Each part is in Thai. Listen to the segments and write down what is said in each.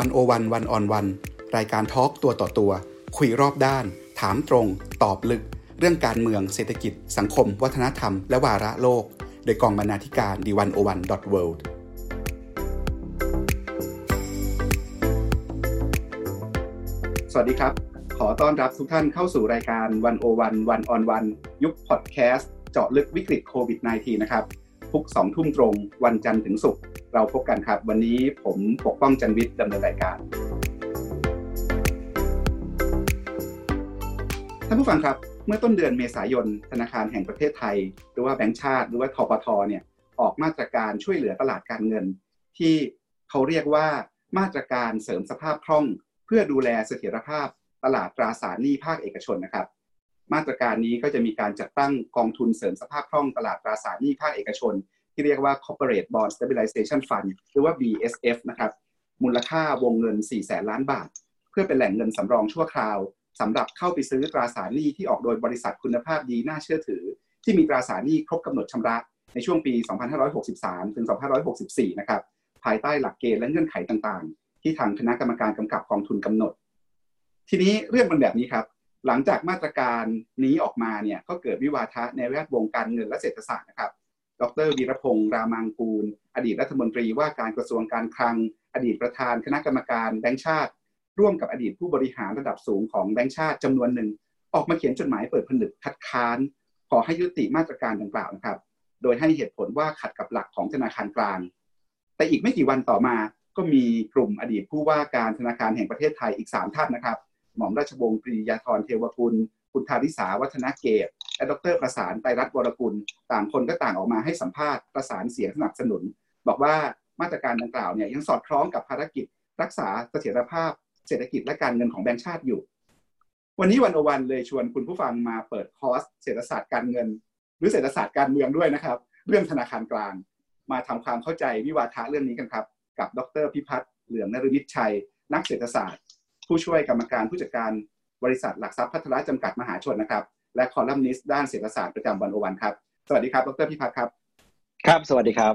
วันโอวันวันออนวันรายการทอล์กตัวต่อตัว คุยรอบด้าน ถามตรง ตอบลึก เรื่องการเมืองเศรษฐกิจ สังคม วัฒนธรรม และวาระโลก โดยกองบรรณาธิการดีวันโอวันดอทเวิลด์สวัสดีครับ ขอต้อนรับทุกท่านเข้าสู่รายการวันโอวันวันออนวันยุคพอดแคสต์เจาะลึกวิกฤตโควิด -19 นะครับ ทุกสองทุ่มตรง วันจันทร์ถึงศุกร์ เราพบกันครับ วันนี้ผมปกป้องจันวิทย์ดำเนินรายการท่านผู้ฟังครับเมื่อต้นเดือนเมษายนธนาคารแห่งประเทศไทย หรือว่าแบงก์ชาติ หรือว่าทปทเนี่ยออกมาตรการช่วยเหลือตลาดการเงิน ที่เขาเรียกว่ามาตรการเสริมสภาพคล่อง เพื่อดูแลเสถียรภาพตลาดตราสารหนี้ภาคเอกชนนะครับ มาตรการนี้ก็จะมีการจัดตั้งกองทุนเสริมสภาพคล่องตลาดตราสารหนี้ภาคเอกชน ที่เรียกว่า Corporate Bond Stabilization Fund หรือว่า BSF นะครับ มูลค่าวงเงิน 4 แสนล้านบาท เพื่อเป็นแหล่งเงินสำรองชั่วคราวสำหรับเข้าไปซื้อตราสารหนี้ที่ออกโดยบริษัทคุณภาพดีน่าเชื่อถือ ที่มีตราสารหนี้ครบกำหนดชำระในช่วงปี 2563 ถึง 2564 นะครับ ภายใต้หลักเกณฑ์และเงื่อนไขต่างๆ ที่ทางคณะกรรมการกำกับกองทุนกำหนด ทีนี้เรื่องมันแบบนี้ครับ หลังจากมาตรการนี้ออกมาเนี่ยก็เกิดวิวาทะในแวดวงการเงินและเศรษฐศาสตร์นะครับ ดรวีรพงษ์รามังกูล อดีตรัฐมนตรีว่าการกระทรวงการคลัง อดีตประธานคณะกรรมการแบงก์ชาติ ร่วมกับอดีตผู้บริหารระดับสูงของแบงก์ชาติจำนวนหนึ่ง ออกมาเขียนจดหมายเปิดผนึกคัดค้าน ขอให้ยุติมาตรการดังกล่าวนะครับ โดยให้เหตุผลว่าขัดกับหลักของธนาคารกลาง แต่อีกไม่กี่วันต่อมาก็มีกลุ่มอดีตผู้ว่าการธนาคารแห่งประเทศไทยอีก 3 ท่านนะครับ หม่อมราชวงศ์ปรียาธรเทวกุลคุณธาริสาวัฒนเกต และดรประสานไตรรัตน์วรกุลต่างคนก็ต่างออกมาให้สัมภาษณ์ประสานเสียงสนับสนุน บอกว่ามาตรการดังกล่าวเนี่ยยังสอดคล้องกับภารกิจ รักษาเสถียรภาพ เศรษฐกิจและการเงินของแบงก์ชาติอยู่ วันนี้วันอวันเลยชวนคุณผู้ฟังมาเปิดคอร์สเศรษฐศาสตร์การเงิน หรือเศรษฐศาสตร์การเมืองด้วยนะครับ เรื่องธนาคารกลาง มาทำความเข้าใจวิวาทะเรื่องนี้กันครับ กับดรพิพัฒน์เหลืองนฤมิตชัย นักเศรษฐศาสตร์ ผู้ช่วยกรรมการผู้จัดการบริษัทหลักทรัพย์พัฒนาจำกัดมหาชนนะครับ และคอลัมนิสต์ด้านเศรษฐศาสตร์ประจำวันโอวันครับ สวัสดีครับ ดรพิพัฒน์ครับ ครับ สวัสดีครับ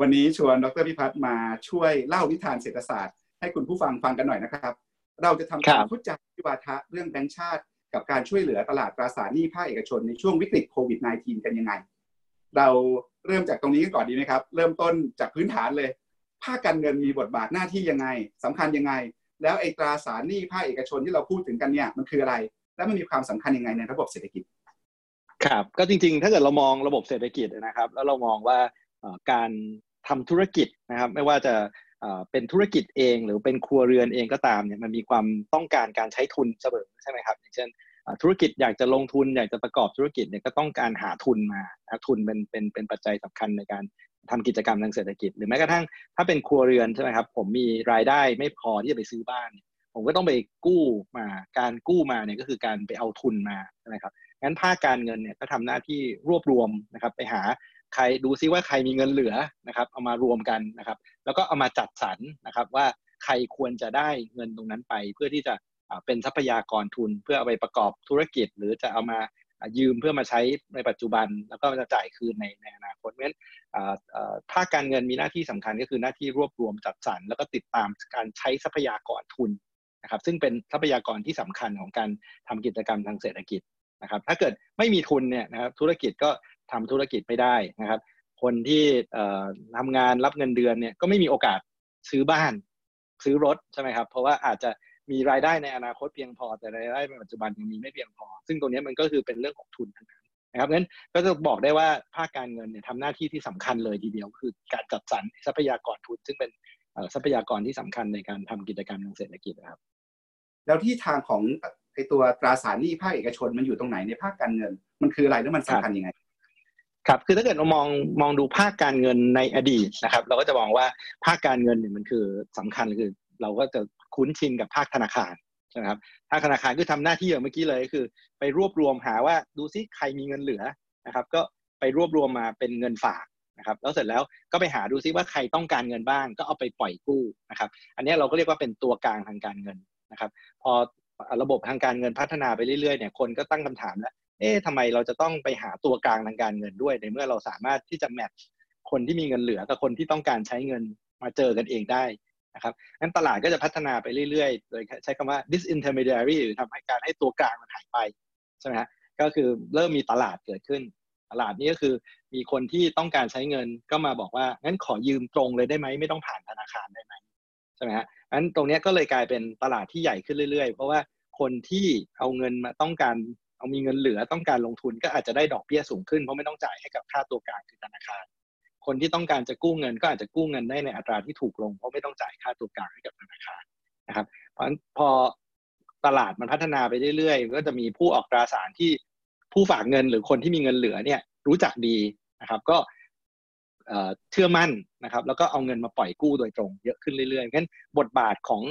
วันนี้ชวนดรพิพัฒน์มาช่วยเล่านิทานเศรษฐศาสตร์ ให้คุณผู้ฟังฟังกันหน่อยนะครับ เราจะทำความเข้าใจวิวาทะเรื่องแบงก์ชาติ กับการช่วยเหลือตลาดตราสารหนี้ภาคเอกชนในช่วงวิกฤตโควิด -19 กันยังไง เราเริ่มจากตรงนี้กันก่อนดีไหมครับ เริ่มต้นจากพื้นฐานเลย ภาคการเงินมีบทบาทหน้าที่ยังไงสำคัญยังไง แล้วไอ้ตราสารหนี้ภาคเอกชนที่เราพูดถึงกันเนี่ยมันคืออะไร แล้วมันมีความสำคัญยังไงในระบบเศรษฐกิจ ครับ ก็จริงๆ ถ้าเกิดเรามองระบบเศรษฐกิจนะครับ แล้วเรามองว่าการทำธุรกิจนะครับ ไม่ว่าจะเป็นธุรกิจเองหรือเป็นครัวเรือนเองก็ตามเนี่ยมันมีความต้องการการใช้ทุนเสมอใช่ไหมครับอย่างเช่นธุรกิจอยากจะลงทุนอยากจะประกอบธุรกิจเนี่ยก็ต้องการหาทุนมาทุนเป็นเป็นเป็นปัจจัยสำคัญในการทำกิจกรรมทางเศรษฐกิจ หรือแม้กระทั่งถ้าเป็นครัวเรือนใช่ไหมครับผมมีรายได้ไม่พอที่จะไปซื้อบ้าน ผมก็ต้องไปกู้มาการกู้มาเนี่ยก็คือการไปเอาทุนมาใช่ไหมครับงั้นภาคการเงินเนี่ยก็ทำหน้าที่รวบรวมนะครับ ไปหาใครดูซิว่าใครมีเงินเหลือนะครับเอามารวมกันนะครับ แล้วก็เอามาจัดสรรนะครับว่าใครควรจะได้เงินตรงนั้นไป เพื่อที่จะเป็นทรัพยากรทุน เพื่อเอาไปประกอบธุรกิจ หรือจะเอามายืมเพื่อมาใช้ในปัจจุบัน แล้วก็จะจ่ายคืนในในอนาคตเพราะฉะนั้นภาคการเงินมีหน้าที่สำคัญก็คือหน้าที่รวบรวมจัดสรรแล้วก็ติดตามการใช้ทรัพยากรทุน นะครับซึ่งเป็นทรัพยากรที่สำคัญของการทำกิจกรรมทางเศรษฐกิจนะครับ ถ้าเกิดไม่มีทุนเนี่ยนะครับธุรกิจก็ทำธุรกิจไม่ได้นะครับ คนที่ทำงานรับเงินเดือนเนี่ยก็ไม่มีโอกาสซื้อบ้านซื้อรถใช่ไหมครับ เพราะว่าอาจจะมีรายได้ในอนาคตเพียงพอ แต่รายได้ในปัจจุบันยังมีไม่เพียงพอ ซึ่งตรงนี้มันก็คือเป็นเรื่องของทุนทั้งนั้นนะครับงั้นก็จะบอกได้ว่าภาคการเงินเนี่ยทำหน้าที่ที่สำคัญเลยทีเดียวคือการจัดสรรทรัพยากรทุน ซึ่งเป็นทรัพยากรที่สำคัญในการทำกิจกรรมทางเศรษฐกิจนะครับ แล้วที่ทางของไอตัวตราสารหนี้ภาคเอกชนมันอยู่ตรงไหนในภาคการเงิน มันคืออะไรแล้วมันสำคัญยังไงครับคือถ้าเกิดเรามองมองดูภาคการเงินในอดีตนะครับ เราก็จะมองว่าภาคการเงินเนี่ยมันคือสำคัญคือ เราก็จะคุ้นชินกับภาคธนาคารใช่ไหมครับภาคธนาคารคือทำหน้าที่อย่างเมื่อกี้เลยคือ ไปรวบรวมหาว่าดูซิใครมีเงินเหลือนะครับ ก็ไปรวบรวมมาเป็นเงินฝากนะครับแล้วเสร็จแล้วก็ไปหาดูซิว่าใครต้องการเงินบ้าง ก็เอาไปปล่อยกู้นะครับ อันนี้เราก็เรียกว่าเป็นตัวกลางทางการเงิน นะครับ พอระบบทางการเงินพัฒนาไปเรื่อยๆเนี่ยคนก็ตั้งคำถามแล้ว เอ๊ะทำไมเราจะต้องไปหาตัวกลางทางการเงินด้วย ในเมื่อเราสามารถที่จะแมทช์คนที่มีเงินเหลือกับคนที่ต้องการใช้เงินมาเจอกันเองได้นะครับงั้นตลาดก็จะพัฒนาไปเรื่อยๆ โดยใช้คำว่า disintermediary หรือทำให้การให้ตัวกลางมันหายไปใช่ไหมฮะ ก็คือเริ่มมีตลาดเกิดขึ้น ตลาดนี้ก็คือมีคนที่ต้องการใช้เงินก็มาบอกว่างั้นขอยืมตรงเลยได้ไหมไม่ต้องผ่านธนาคารได้ไหมใช่ไหมฮะั้นตรงนี้ก็เลยกลายเป็นตลาดที่ใหญ่ขึ้นเรื่อยๆ เพราะว่าคนที่เอาเงินมาต้องการเอามีเงินเหลือต้องการลงทุนก็อาจจะได้ดอกเบี้ยสูงขึ้นเพราะไม่ต้องจ่ายให้กับค่าตัวกลางคือธนาคาร คนที่ต้องการจะกู้เงินก็อาจจะกู้เงินได้ในอัตราที่ถูกลง เพราะไม่ต้องจ่ายค่าตัวกลางให้กับธนาคารนะครับ เพราะฉะนั้นพอตลาดมันพัฒนาไปเรื่อยๆ ก็จะมีผู้ออกตราสารที่ผู้ฝากเงินหรือคนที่มีเงินเหลือเนี่ยรู้จักดีนะครับ ก็ เชื่อมั่นนะครับ แล้วก็เอาเงินมาปล่อยกู้โดยตรงเยอะขึ้นเรื่อยๆงั้นบทบาทของ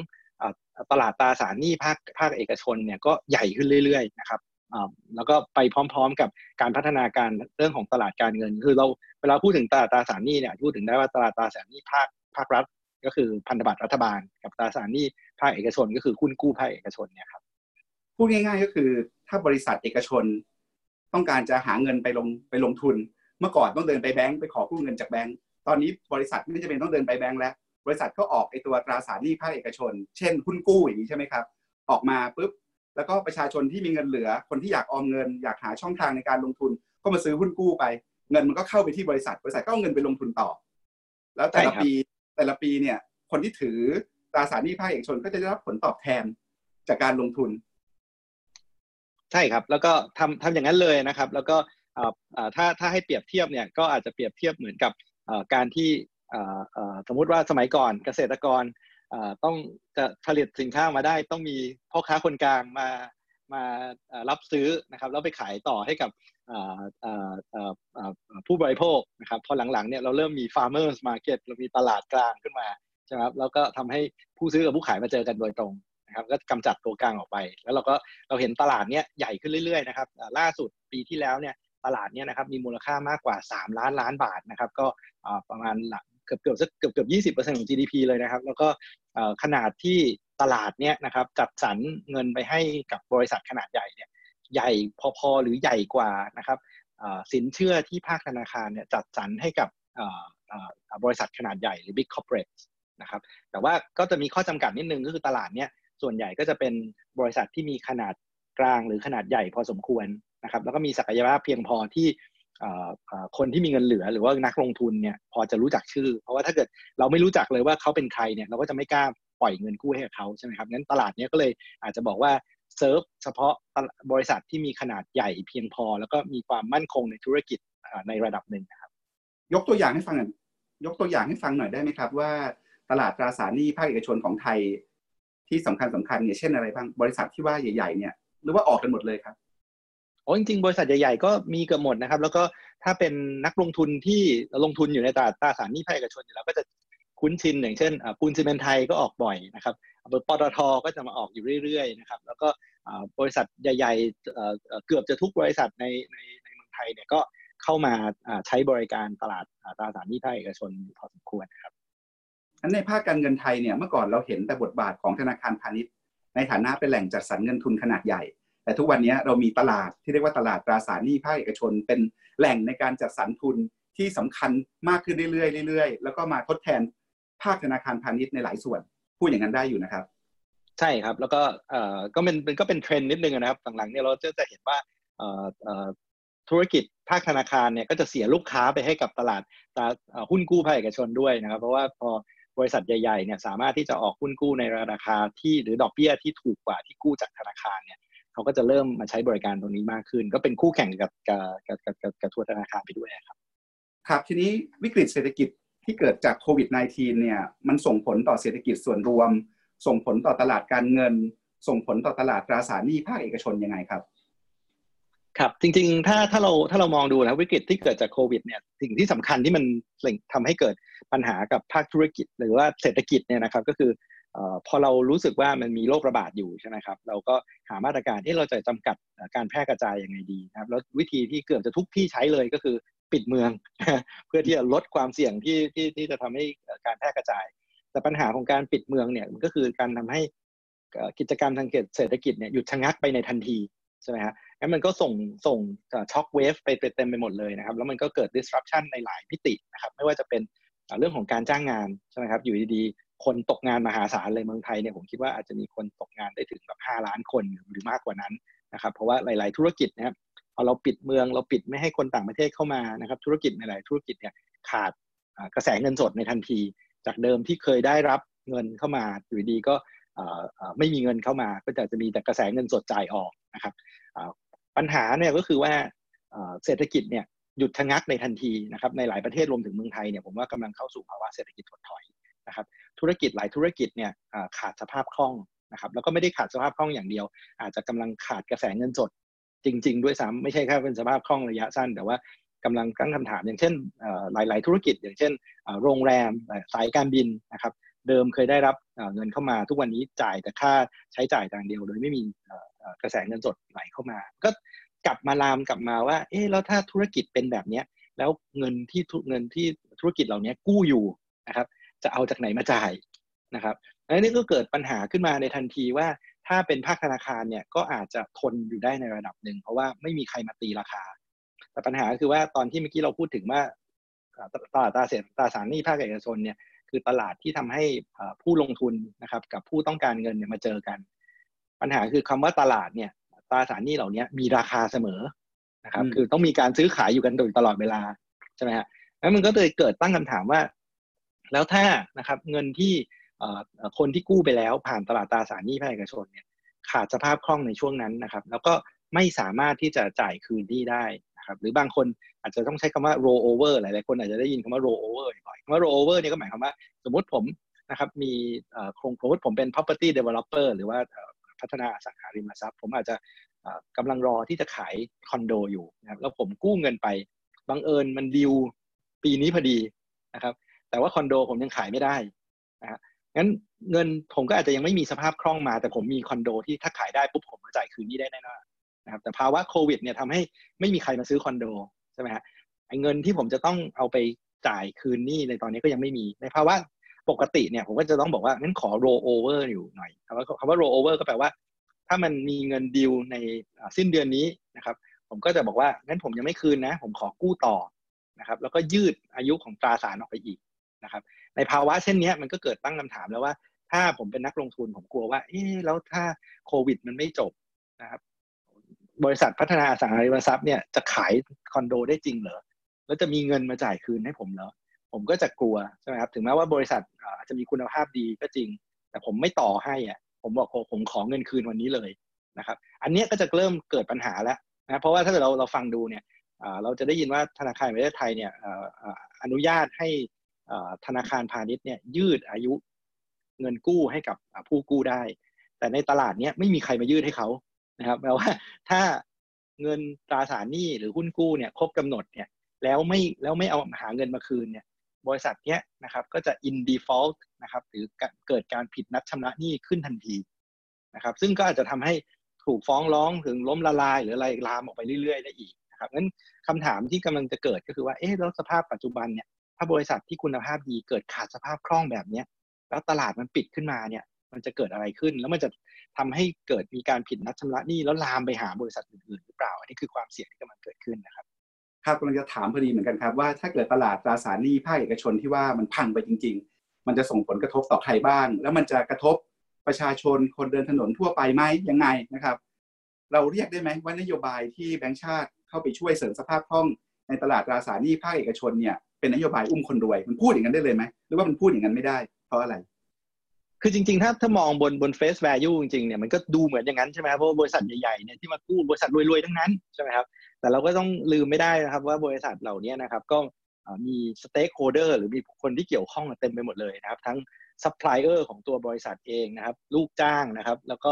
ตลาดตราสารหนี้ภาคภาคเอกชนเนี่ยก็ใหญ่ขึ้นเรื่อยๆนะครับแล้วก็ไปพร้อมๆกับการพัฒนาการเรื่องของตลาดการเงิน คือเราเวลาพูดถึงตลาดตราสารหนี้เนี่ยพูดถึงได้ว่าตลาดตราสารหนี้ภาคภาครัฐ ก็คือพันธบัตรรัฐบาล กับตราสารหนี้ภาคเอกชน ก็คือหุ้นกู้ภาคเอกชนเนี่ยครับพูดง่ายๆก็คือถ้าบริษัทเอกชนต้องการจะหาเงินไปลงไปลงทุน เมื่อก่อนต้องเดินไปแบงก์ไปขอกู้เงินจากแบงก์ตอนนี้บริษัทไม่จำเป็นต้องเดินไปแบงก์แล้ว บริษัทก็ออกไอตัวตราสารหนี้ภาคเอกชน เช่นหุ้นกู้อย่างนี้ใช่ไหมครับ ออกมาปุ๊บแล้วก็ประชาชนที่มีเงินเหลือ คนที่อยากออมเงิน อยากหาช่องทางในการลงทุน ก็มาซื้อหุ้นกู้ไป เงินมันก็เข้าไปที่บริษัท บริษัทก็เอาเงินไปลงทุนต่อ แล้วแต่ละปีแต่ละปีเนี่ยคนที่ถือตราสารหนี้ภาคเอกชนก็จะได้รับผลตอบแทนจากการลงทุน ใช่ครับ แล้วก็ทำทำอย่างนั้นเลยนะครับ แล้วก็ ถ้าถ้าให้เปรียบเทียบเนี่ยก็อาจจะเปรียบเทียบเหมือนกับการที่สมมุติว่าสมัยก่อนเกษตรกรต้องจะผลิตสินค้ามาได้ต้องมีพ่อค้าคนกลางมามารับซื้อนะครับแล้วไปขายต่อให้กับผู้บริโภคนะครับพอหลังๆเนี่ยเราเริ่มมี farmers market เรามีตลาดกลางขึ้นมาใช่ไหมครับแล้วก็ทำให้ผู้ซื้อกับผู้ขายมาเจอกันโดยตรงนะครับก็กำจัดตัวกลางออกไป แล้วเราก็เราเห็นตลาดเนี้ยใหญ่ขึ้นเรื่อยๆนะครับล่าสุดปีที่แล้วเนี่ย ตลาดเนี้ยนะครับมีมูลค่ามากกว่า 3 ล้านล้านบาทนะครับก็ประมาณเกือบเกือบเกือบเกือบยี่สิบเปอร์เซ็นต์ของ GDP เลยนะครับ แล้วก็ขนาดที่ตลาดเนี้ยนะครับจัดสรรเงินไปให้กับบริษัทขนาดใหญ่เนี่ยใหญ่พอๆหรือใหญ่กว่านะครับสินเชื่อที่ภาคธนาคารเนี่ยจัดสรรให้กับบริษัทขนาดใหญ่หรือ big corporate นะครับแต่ว่าก็จะมีข้อจำกัดนิดนึงก็คือตลาดเนี้ยส่วนใหญ่ก็จะเป็นบริษัทที่มีขนาดกลางหรือขนาดใหญ่พอสมควร นะครับแล้วก็มีศักยภาพเพียงพอที่คนที่มีเงินเหลือหรือว่านักลงทุนเนี่ยพอจะรู้จักชื่อ เพราะว่าถ้าเกิดเราไม่รู้จักเลยว่าเขาเป็นใครเนี่ยเราก็จะไม่กล้าปล่อยเงินกู้ให้กับเขาใช่ไหมครับงั้นตลาดเนี้ยก็เลยอาจจะบอกว่าเซิร์ฟเฉพาะบริษัทที่มีขนาดใหญ่เพียงพอ แล้วก็มีความมั่นคงในธุรกิจในระดับหนึ่งนะครับ ยกตัวอย่างให้ฟังยกตัวอย่างให้ฟังหน่อยได้ไหมครับ ว่าตลาดตราสารหนี้ภาคเอกชนของไทยที่สำคัญสำคัญเนี่ยเช่นอะไรบ้างบริษัทที่ว่าใหญ่ ๆเนี่ยหรือว่าออกกันหมดเลยครับ โอ้จริงๆ บริษัทใหญ่ๆ ก็มีเกือบหมดนะครับ แล้วก็ถ้าเป็นนักลงทุนที่ลงทุนอยู่ในตลาดตราสารหนี้ภาคเอกชนอยู่แล้วก็จะคุ้นชินอย่างเช่นปูนซีเมนไทยก็ออกบ่อยนะครับปตทก็จะมาออกอยู่เรื่อยๆนะครับแล้วก็บริษัทใหญ่ๆเกือบจะทุกบริษัทในในในเมืองไทยเนี่ยก็เข้ามาใช้บริการตลาดตราสารหนี้ภาคเอกชนพอสมควรนะครับในภาคการเงินไทยเนี่ยเมื่อก่อนเราเห็นแต่บทบาทของธนาคารพาณิชย์ ในฐานะเป็นแหล่งจัดสรรเงินทุนขนาดใหญ่ แต่ทุกวันนี้เรามีตลาดที่เรียกว่าตลาดตราสารหนี้ภาคเอกชน เป็นแหล่งในการจัดสรรทุนที่สำคัญมากขึ้นเรื่อยๆเรื่อยๆ แล้วก็มาทดแทนภาคธนาคารพาณิชย์ในหลายส่วน พูดอย่างนั้นได้อยู่นะครับ ใช่ครับแล้วก็เอ่อก็เป็นก็เป็นเทรนด์นิดนึงนะครับหลังๆเนี่ยเราจะจะเห็นว่าเอ่อเอ่อธุรกิจภาคธนาคารเนี่ยก็จะเสียลูกค้าไปให้กับตลาดตาหุ้นกู้ภาคเอกชนด้วยนะครับ เพราะว่าพอบริษัทใหญ่ๆเนี่ยสามารถที่จะออกหุ้นกู้ในราคาที่หรือดอกเบี้ยที่ถูกกว่าที่กู้จากธนาคารเนี่ย เขาก็จะเริ่มมาใช้บริการตรงนี้มากขึ้น ก็เป็นคู่แข่งกับกับกับกับกับทัวร์ธนาคารไปด้วยครับ ครับทีนี้วิกฤตเศรษฐกิจที่เกิดจากโควิด -19 เนี่ยมันส่งผลต่อเศรษฐกิจส่วนรวม ส่งผลต่อตลาดการเงิน ส่งผลต่อตลาดตราสารหนี้ภาคเอกชนยังไงครับครับจริงๆ ถ้าถ้าเราถ้าเรามองดูนะวิกฤตที่เกิดจากโควิดเนี่ยสิ่งที่สำคัญที่มันทำให้เกิดปัญหากับภาคธุรกิจ หรือว่าเศรษฐกิจเนี่ยนะครับก็คือ พอเรารู้สึกว่ามันมีโรคระบาดอยู่ใช่ไหมครับ เราก็หามาตรการที่เราจะจำกัดการแพร่กระจายยังไงดีครับ แล้ววิธีที่เกือบจะทุกที่ใช้เลยก็คือปิดเมือง เพื่อที่จะลดความเสี่ยงที่ที่ที่จะทำให้การแพร่กระจาย แต่ปัญหาของการปิดเมืองเนี่ยมันก็คือการทำให้กิจกรรมทางเศรษฐกิจเนี่ยหยุดชะงักไปในทันทีใช่ไหมฮะแล้วมันก็ส่งส่งช็อคเวฟไปเต็มไปหมดเลยนะครับ แล้วมันก็เกิด disruption ในหลายมิตินะครับ ไม่ว่าจะเป็นเรื่องของการจ้างงานใช่ไหมครับ อยู่ดี คนตกงานมหาศาลเลยเมืองไทยเนี่ยผมคิดว่าอาจจะมีคนตกงานได้ถึงแบบห้าล้านคนหรือมากกว่านั้นนะครับ เพราะว่าหลาย ๆ ธุรกิจนะครับพอเราปิดเมืองเราปิดไม่ให้คนต่างประเทศเข้ามานะครับ ธุรกิจหลาย ๆ ธุรกิจเนี่ยขาดกระแสเงินสดในทันที จากเดิมที่เคยได้รับเงินเข้ามาอยู่ดีก็ไม่มีเงินเข้ามา ก็จะจะมีแต่กระแสเงินสดจ่ายออกนะครับปัญหาเนี่ยก็คือว่าเศรษฐกิจเนี่ยหยุดชะงักในทันทีนะครับในหลายประเทศรวมถึงเมืองไทยเนี่ยผมว่ากำลังเข้าสู่ภาวะเศรษฐกิจถดถอย นะครับธุรกิจหลายธุรกิจเนี่ยขาดสภาพคล่องนะครับแล้วก็ไม่ได้ขาดสภาพคล่องอย่างเดียว อาจจะกำลังขาดกระแสเงินสดจริง ๆ ด้วยซ้ำไม่ใช่แค่เป็นสภาพคล่องระยะสั้น แต่ว่ากำลังตั้งคำถามอย่างเช่นหลาย ๆ ธุรกิจ อย่างเช่นโรงแรมสายการบินนะครับเดิมเคยได้รับเงินเข้ามาทุกวันนี้จ่ายแต่ค่าใช้จ่ายต่างเดียว โดยไม่มีกระแสเงินสดไหลเข้ามา ก็กลับมาลามกลับมาว่า เอ๊ะแล้วถ้าธุรกิจเป็นแบบนี้แล้วเงินที่เงินที่ธุรกิจเหล่านี้กู้อยู่นะครับ จะเอาจากไหนมาจ่ายนะครับอันนี้ก็เกิดปัญหาขึ้นมาในทันทีว่าถ้าเป็นภาคธนาคารเนี่ยก็อาจจะทนอยู่ได้ในระดับหนึ่ง เพราะว่าไม่มีใครมาตีราคา แต่ปัญหาคือว่าตอนที่เมื่อกี้เราพูดถึงว่าตลาดตราเสตราสารหนี้ภาคเอกชนเนี่ยคือตลาดที่ทำให้ผู้ลงทุนนะครับกับผู้ต้องการเงินเนี่ยมาเจอกัน ปัญหาคือคำว่าตลาดเนี่ยตราสารหนี้เหล่านี้มีราคาเสมอนะครับคือต้องมีการซื้อขายอยู่กันโดยตลอดเวลาใช่ไหมฮะแล้วมันก็เลยเกิดตั้งคำถามว่า แล้วถ้านะครับเงินที่คนที่กู้ไปแล้วผ่านตลาดตราสารหนี้ภาคเอกชนเนี่ยขาดสภาพคล่องในช่วงนั้นนะครับ แล้วก็ไม่สามารถที่จะจ่ายคืนที่ได้นะครับหรือบางคนอาจจะต้องใช้คำว่า roll over หลายๆคนอาจจะได้ยินคำว่า roll over บ่อยคำว่า roll over เนี่ยก็หมายความว่า สมมติผมนะครับมีโครงสมมติผมเป็น property developer หรือว่าพัฒนาอสังหาริมทรัพย์ ผมอาจจะกำลังรอที่จะขายคอนโดอยู่นะครับแล้วผมกู้เงินไปบังเอิญมันดิวปีนี้พอดีนะครับ แต่ว่าคอนโดผมยังขายไม่ได้นะฮะงั้นเงินผมก็อาจจะยังไม่มีสภาพคล่องมา แต่ผมมีคอนโดที่ถ้าขายได้ปุ๊บผมมาจ่ายคืนนี้ได้แน่นอนนะครับแต่ภาวะโควิดเนี่ยทำให้ไม่มีใครมาซื้อคอนโดใช่ไหมฮะไอ้เงินที่ผมจะต้องเอาไปจ่ายคืนนี้ในตอนนี้ก็ยังไม่มีในภาวะปกติเนี่ยผมก็จะต้องบอกว่างั้นขอ roll over อยู่หน่อยคำว่าคำว่า roll over ก็แปลว่า ถ้ามันมีเงินดิวในสิ้นเดือนนี้นะครับผมก็จะบอกว่างั้นผมยังไม่คืนนะ ผมขอกู้ต่อนะครับแล้วก็ยืดอายุของตราสารออกไปอีก นะครับในภาวะเช่นนี้มันก็เกิดตั้งคำถามแล้วว่า ถ้าผมเป็นนักลงทุนผมกลัวว่าเอ๊แล้วถ้าโควิด มันไม่จบนะครับ บริษัทพัฒนาสังหาริมทรัพย์เนี่ยจะขายคอนโดได้จริงเหรอแล้วจะมีเงินมาจ่ายคืนให้ผมเหรอผมก็จะกลัวใช่ไหมครับถึงแม้ว่าบริษัทอาจจะมีคุณภาพดีก็จริง แต่ผมไม่ต่อให้อะผมบอกผมขอเงินคืนวันนี้เลยนะครับ อันนี้ก็จะเริ่มเกิดปัญหาแล้วนะเพราะว่าถ้าเกิดเราเราฟังดูเนี่ยเราจะได้ยินว่าธนาคารแห่งประเทศไทยเนี่ยอนุญาตให้ ธนาคารพาณิชย์เนี่ยยืดอายุเงินกู้ให้กับผู้กู้ได้ แต่ในตลาดเนี้ยไม่มีใครมายืดให้เขานะครับแปลว่าถ้าเงินตราสารหนี้หรือหุ้นกู้เนี่ยครบกำหนดเนี่ยแล้วไม่แล้วไม่เอาหาเงินมาคืนเนี่ยบริษัทเนี้ยนะครับก็จะ in default นะครับหรือเกิดการผิดนัดชำระหนี้ขึ้นทันทีนะครับซึ่งก็อาจจะทำให้ถูกฟ้องร้องถึงล้มละลายหรืออะไรลามออกไปเรื่อยๆได้อีกนะครับงั้นคำถามที่กำลังจะเกิดก็คือว่าเอ๊ะแล้วสภาพปัจจุบันเนี่ย ถ้าบริษัทที่คุณภาพดีเกิดขาดสภาพคล่องแบบเนี้ยแล้วตลาดมันปิดขึ้นมาเนี่ย มันจะเกิดอะไรขึ้น แล้วมันจะทำให้เกิดมีการผิดนัดชำระหนี้แล้วลามไปหาบริษัทอื่นๆหรือเปล่า อันนี้คือความเสี่ยงที่กำลังเกิดขึ้นนะครับครับกำลังจะถามพอดีเหมือนกันครับว่าถ้าเกิดตลาดตราสารหนี้ภาคเอกชนที่ว่ามันพังไปจริง ๆ มันจะส่งผลกระทบต่อใครบ้าง แล้วมันจะกระทบประชาชนคนเดินถนนทั่วไปไหมยังไงนะครับ เราเรียกได้ไหมว่านโยบายที่แบงก์ชาติเข้าไปช่วยเสริมสภาพคล่องในตลาดตราสารหนี้ภาคเอกชนเนี่ย เป็นนโยบายอุ้มคนรวย มันพูดอย่างนั้นได้เลยไหมหรือว่ามันพูดอย่างนั้นไม่ได้เพราะอะไร คือจริง ๆ ถ้าถ้ามองบนบน face value จริงๆเนี่ยมันก็ดูเหมือนอย่างนั้นใช่ไหมเพราะบริษัทใหญ่ๆเนี่ยที่มากู้บริษัทรวยๆทั้งนั้นใช่ไหมครับแต่เราก็ต้องลืมไม่ได้นะครับ ว่าบริษัทเหล่านี้นะครับก็มี stakeholder หรือมีคนที่เกี่ยวข้องเต็มไปหมดเลยนะครับ ทั้ง supplier ของตัวบริษัทเองนะครับ ลูกจ้างนะครับ แล้วก็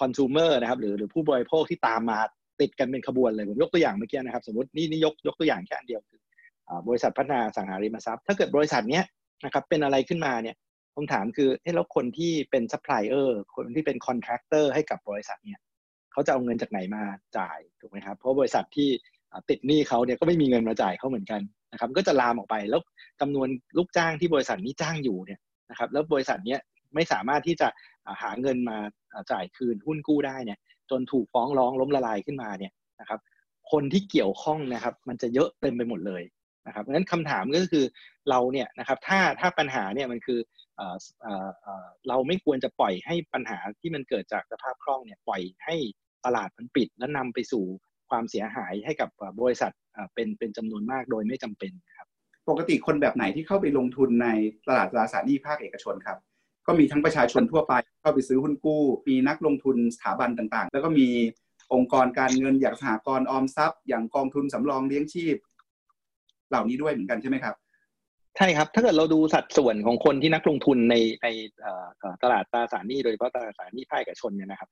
consumer นะครับหรือหรือผู้บริโภคที่ตามมา ติดกันเป็นขบวนเลยผมยกตัวอย่างเมื่อกี้นะครับ สมมตินี่นี่ยกยกตัวอย่างแค่อันเดียวคือบริษัทพัฒนาอสังหาริมทรัพย์ ถ้าเกิดบริษัทเนี้ยนะครับเป็นอะไรขึ้นมาเนี่ยคำถามคือเฮ้แล้วคนที่เป็นซัพพลายเออร์คนที่เป็น contractor ให้กับบริษัทเนี่ยเขาจะเอาเงินจากไหนมาจ่ายถูกไหมครับเพราะบริษัทที่ติดหนี้เขาเนี่ยก็ไม่มีเงินมาจ่ายเขาเหมือนกันนะครับก็จะลามออกไปแล้วจำนวนลูกจ้างที่บริษัทนี้จ้างอยู่เนี่ยนะครับแล้วบริษัทเนี้ยไม่สามารถที่จะหาเงินมาจ่ายคืนหุ้นกู้ได้เนี่ย จนถูกฟ้องร้องล้มละลายขึ้นมาเนี่ยนะครับ คนที่เกี่ยวข้องนะครับ มันจะเยอะเต็มไปหมดเลยนะครับงั้นคำถามก็คือเราเนี่ยนะครับถ้าถ้าปัญหาเนี่ยมันคือเราไม่ควรจะปล่อยให้ปัญหาที่มันเกิดจากสภาพคล่องเนี่ยปล่อยให้ตลาดมันปิด และนำไปสู่ความเสียหายให้กับบริษัทเป็นเป็นจำนวนมากโดยไม่จำเป็นครับ ปกติคนแบบไหนที่เข้าไปลงทุนในตลาดตราสารหนี้ภาคเอกชนครับ ก็มีทั้งประชาชนทั่วไปเข้าไปซื้อหุ้นกู้ มีนักลงทุนสถาบันต่างๆ แล้วก็มีองค์กรการเงินอย่างสหกรณ์ออมทรัพย์ อย่างกองทุนสำรองเลี้ยงชีพ เหล่านี้ด้วยเหมือนกันใช่ไหมครับใช่ครับ ถ้าเกิดเราดูสัดส่วนของคนที่นักลงทุนในในตลาดตราสารหนี้โดยเฉพาะตราสารหนี้ภาคเอกชนเนี่ยนะครับ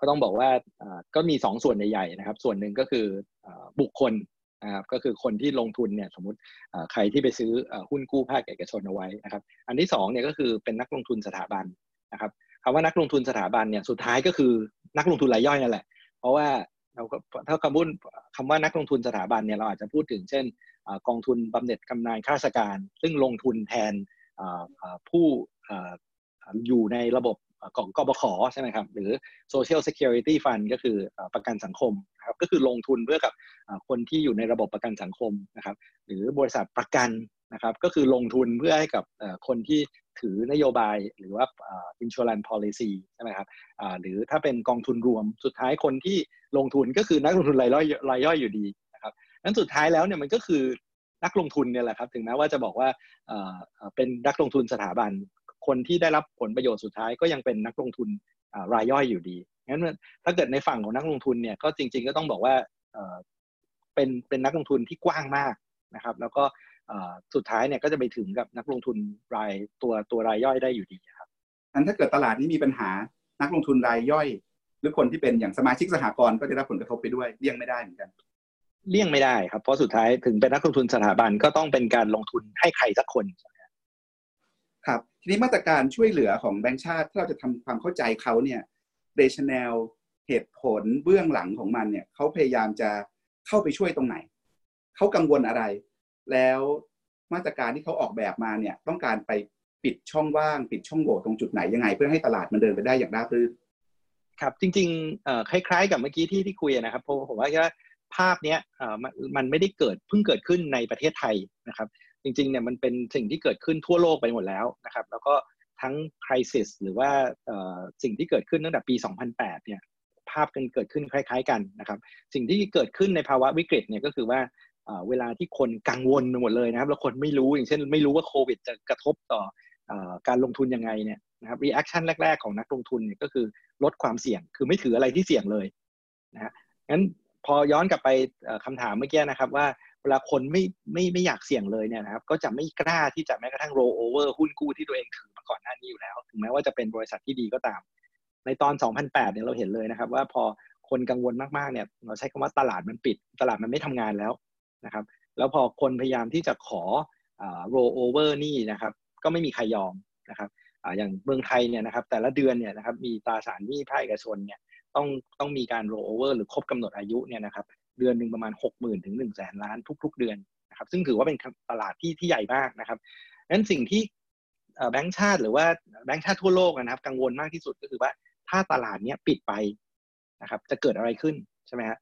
ก็ต้องบอกว่าก็มี 2 ส่วนใหญ่ๆนะครับ ส่วนหนึ่งก็คือบุคคล นะครับก็คือคนที่ลงทุนเนี่ยสมมติใครที่ไปซื้อหุ้นกู้ภาคเอกชนเอาไว้นะครับ อันที่2เนี่ยก็คือเป็นนักลงทุนสถาบันนะครับคำว่านักลงทุนสถาบันเนี่ยสุดท้ายก็คือนักลงทุนรายย่อยนั่นแหละ เพราะว่าเราถ้าคำพูดคำว่านักลงทุนสถาบันเนี่ยเราอาจจะพูดถึงเช่นกองทุนบำเหน็จกำนาญข้าราชการ ซึ่งลงทุนแทนผู้อยู่ในระบบ ของกบขใช่ไหมครับหรือ Social Security Fund ก็คือประกันสังคมนะครับก็คือลงทุนเพื่อกับคนที่อยู่ในระบบประกันสังคมนะครับหรือบริษัทประกันนะครับก็คือลงทุนเพื่อให้กับคนที่ถือนโยบายหรือว่า insurance policy ใช่ไหมครับหรือถ้าเป็นกองทุนรวมสุดท้ายคนที่ลงทุนก็คือนักลงทุนรายย่อยรายย่อยอยู่ดีนะครับนั้นสุดท้ายแล้วเนี่ยมันก็คือนักลงทุนเนี่ยแหละครับถึงแม้ว่าจะบอกว่าเป็นนักลงทุนสถาบัน คนที่ได้รับผลประโยชน์สุดท้ายก็ยังเป็นนักลงทุนรายย่อยอยู่ดีงั้นถ้าเกิดในฝั่งของนักลงทุนเนี่ยก็จริง ๆ ก็ต้องบอกว่าเป็นเป็นนักลงทุนที่กว้างมากนะครับ แล้วก็สุดท้ายเนี่ยก็จะไปถึงกับนักลงทุนรายตัวตัวรายย่อยได้อยู่ดีครับงั้นถ้าเกิดตลาดนี้มีปัญหานักลงทุนรายย่อย หรือคนที่เป็นอย่างสมาชิกสหกรณ์ก็จะได้ผลกระทบไปด้วยเลี่ยงไม่ได้เหมือนกันเลี่ยงไม่ได้ครับเพราะสุดท้ายถึงเป็นนักลงทุนสถาบันก็ต้องเป็นการลงทุนให้ใครสักคนครับ ทีนี้มาตรการช่วยเหลือของแบงก์ชาติถ้าเราจะทำความเข้าใจเขาเนี่ยเดชแนลเหตุผลเบื้องหลังของมันเนี่ยเขาพยายามจะเข้าไปช่วยตรงไหนเขากังวลอะไร แล้วมาตรการที่เขาออกแบบมาเนี่ยต้องการไปปิดช่องว่าง ปิดช่องโหว่ตรงจุดไหนยังไง เพื่อให้ตลาดมันเดินไปได้อย่างราบรื่นครับจริงๆคล้ายๆ กับเมื่อกี้ที่ที่คุยนะครับผมว่าว่าภาพเนี้ยมันไม่ได้เกิดเพิ่งเกิดขึ้นในประเทศไทยนะครับ จริงๆเนี่ยมันเป็นสิ่งที่เกิดขึ้นทั่วโลกไปหมดแล้วนะครับ แล้วก็ทั้ง crisis หรือว่าสิ่งที่เกิดขึ้นตั้งแต่ปี 2008 เนี่ยภาพการเกิดขึ้นคล้ายๆกันนะครับ สิ่งที่เกิดขึ้นในภาวะวิกฤตเนี่ยก็คือว่าเวลาที่คนกังวลไปหมดเลยนะครับ แล้วคนไม่รู้อย่างเช่น ไม่รู้ว่าโควิดจะกระทบต่อการลงทุนยังไงเนี่ยนะครับ reaction แรก ๆ ของนักลงทุนเนี่ยก็คือลดความเสี่ยงคือไม่ถืออะไรที่เสี่ยงเลยนะฮะงั้นพอย้อนกลับไปคำถามเมื่อกี้นะครับว่า เวลาคนไม่ไม่ไม่อยากเสี่ยงเลยเนี่ยนะครับก็จะไม่กล้าที่จะแม้กระทั่งโรเวอร์หุ้นกู้ที่ตัวเองถือมาก่อนหน้านี้อยู่แล้ว ถึงแม้ว่าจะเป็นบริษัทที่ดีก็ตาม ในตอน 2008 เนี่ยเราเห็นเลยนะครับ ว่าพอคนกังวลมากๆเนี่ยเราใช้คำว่าตลาดมันปิด ตลาดมันไม่ทำงานแล้วนะครับ แล้วพอคนพยายามที่จะขอโรเวอร์นี่นะครับ ก็ไม่มีใครยอมนะครับอย่างเมืองไทยเนี่ยนะครับแต่ละเดือนเนี่ยนะครับมีตราสารหนี้ภาคเอกชนเนี่ยต้องต้องมีการโรเวอร์หรือครบกำหนดอายุเนี่ยนะครับ เดือนหนึ่งประมาณ 6 0,000 ถึง 1 0 0 0 0แสนล้านทุก ๆ เดือนนะครับ ซึ่งถือว่าเป็นตลาดที่ที่ใหญ่มากนะครับนั้นสิ่งที่แบงก์ชาติหรือว่าแบงก์ชาติทั่วโลกนะครับ กังวลมากที่สุดก็คือว่าถ้าตลาดนี้ปิดไปนะครับจะเกิดอะไรขึ้นใช่ไหมฮะ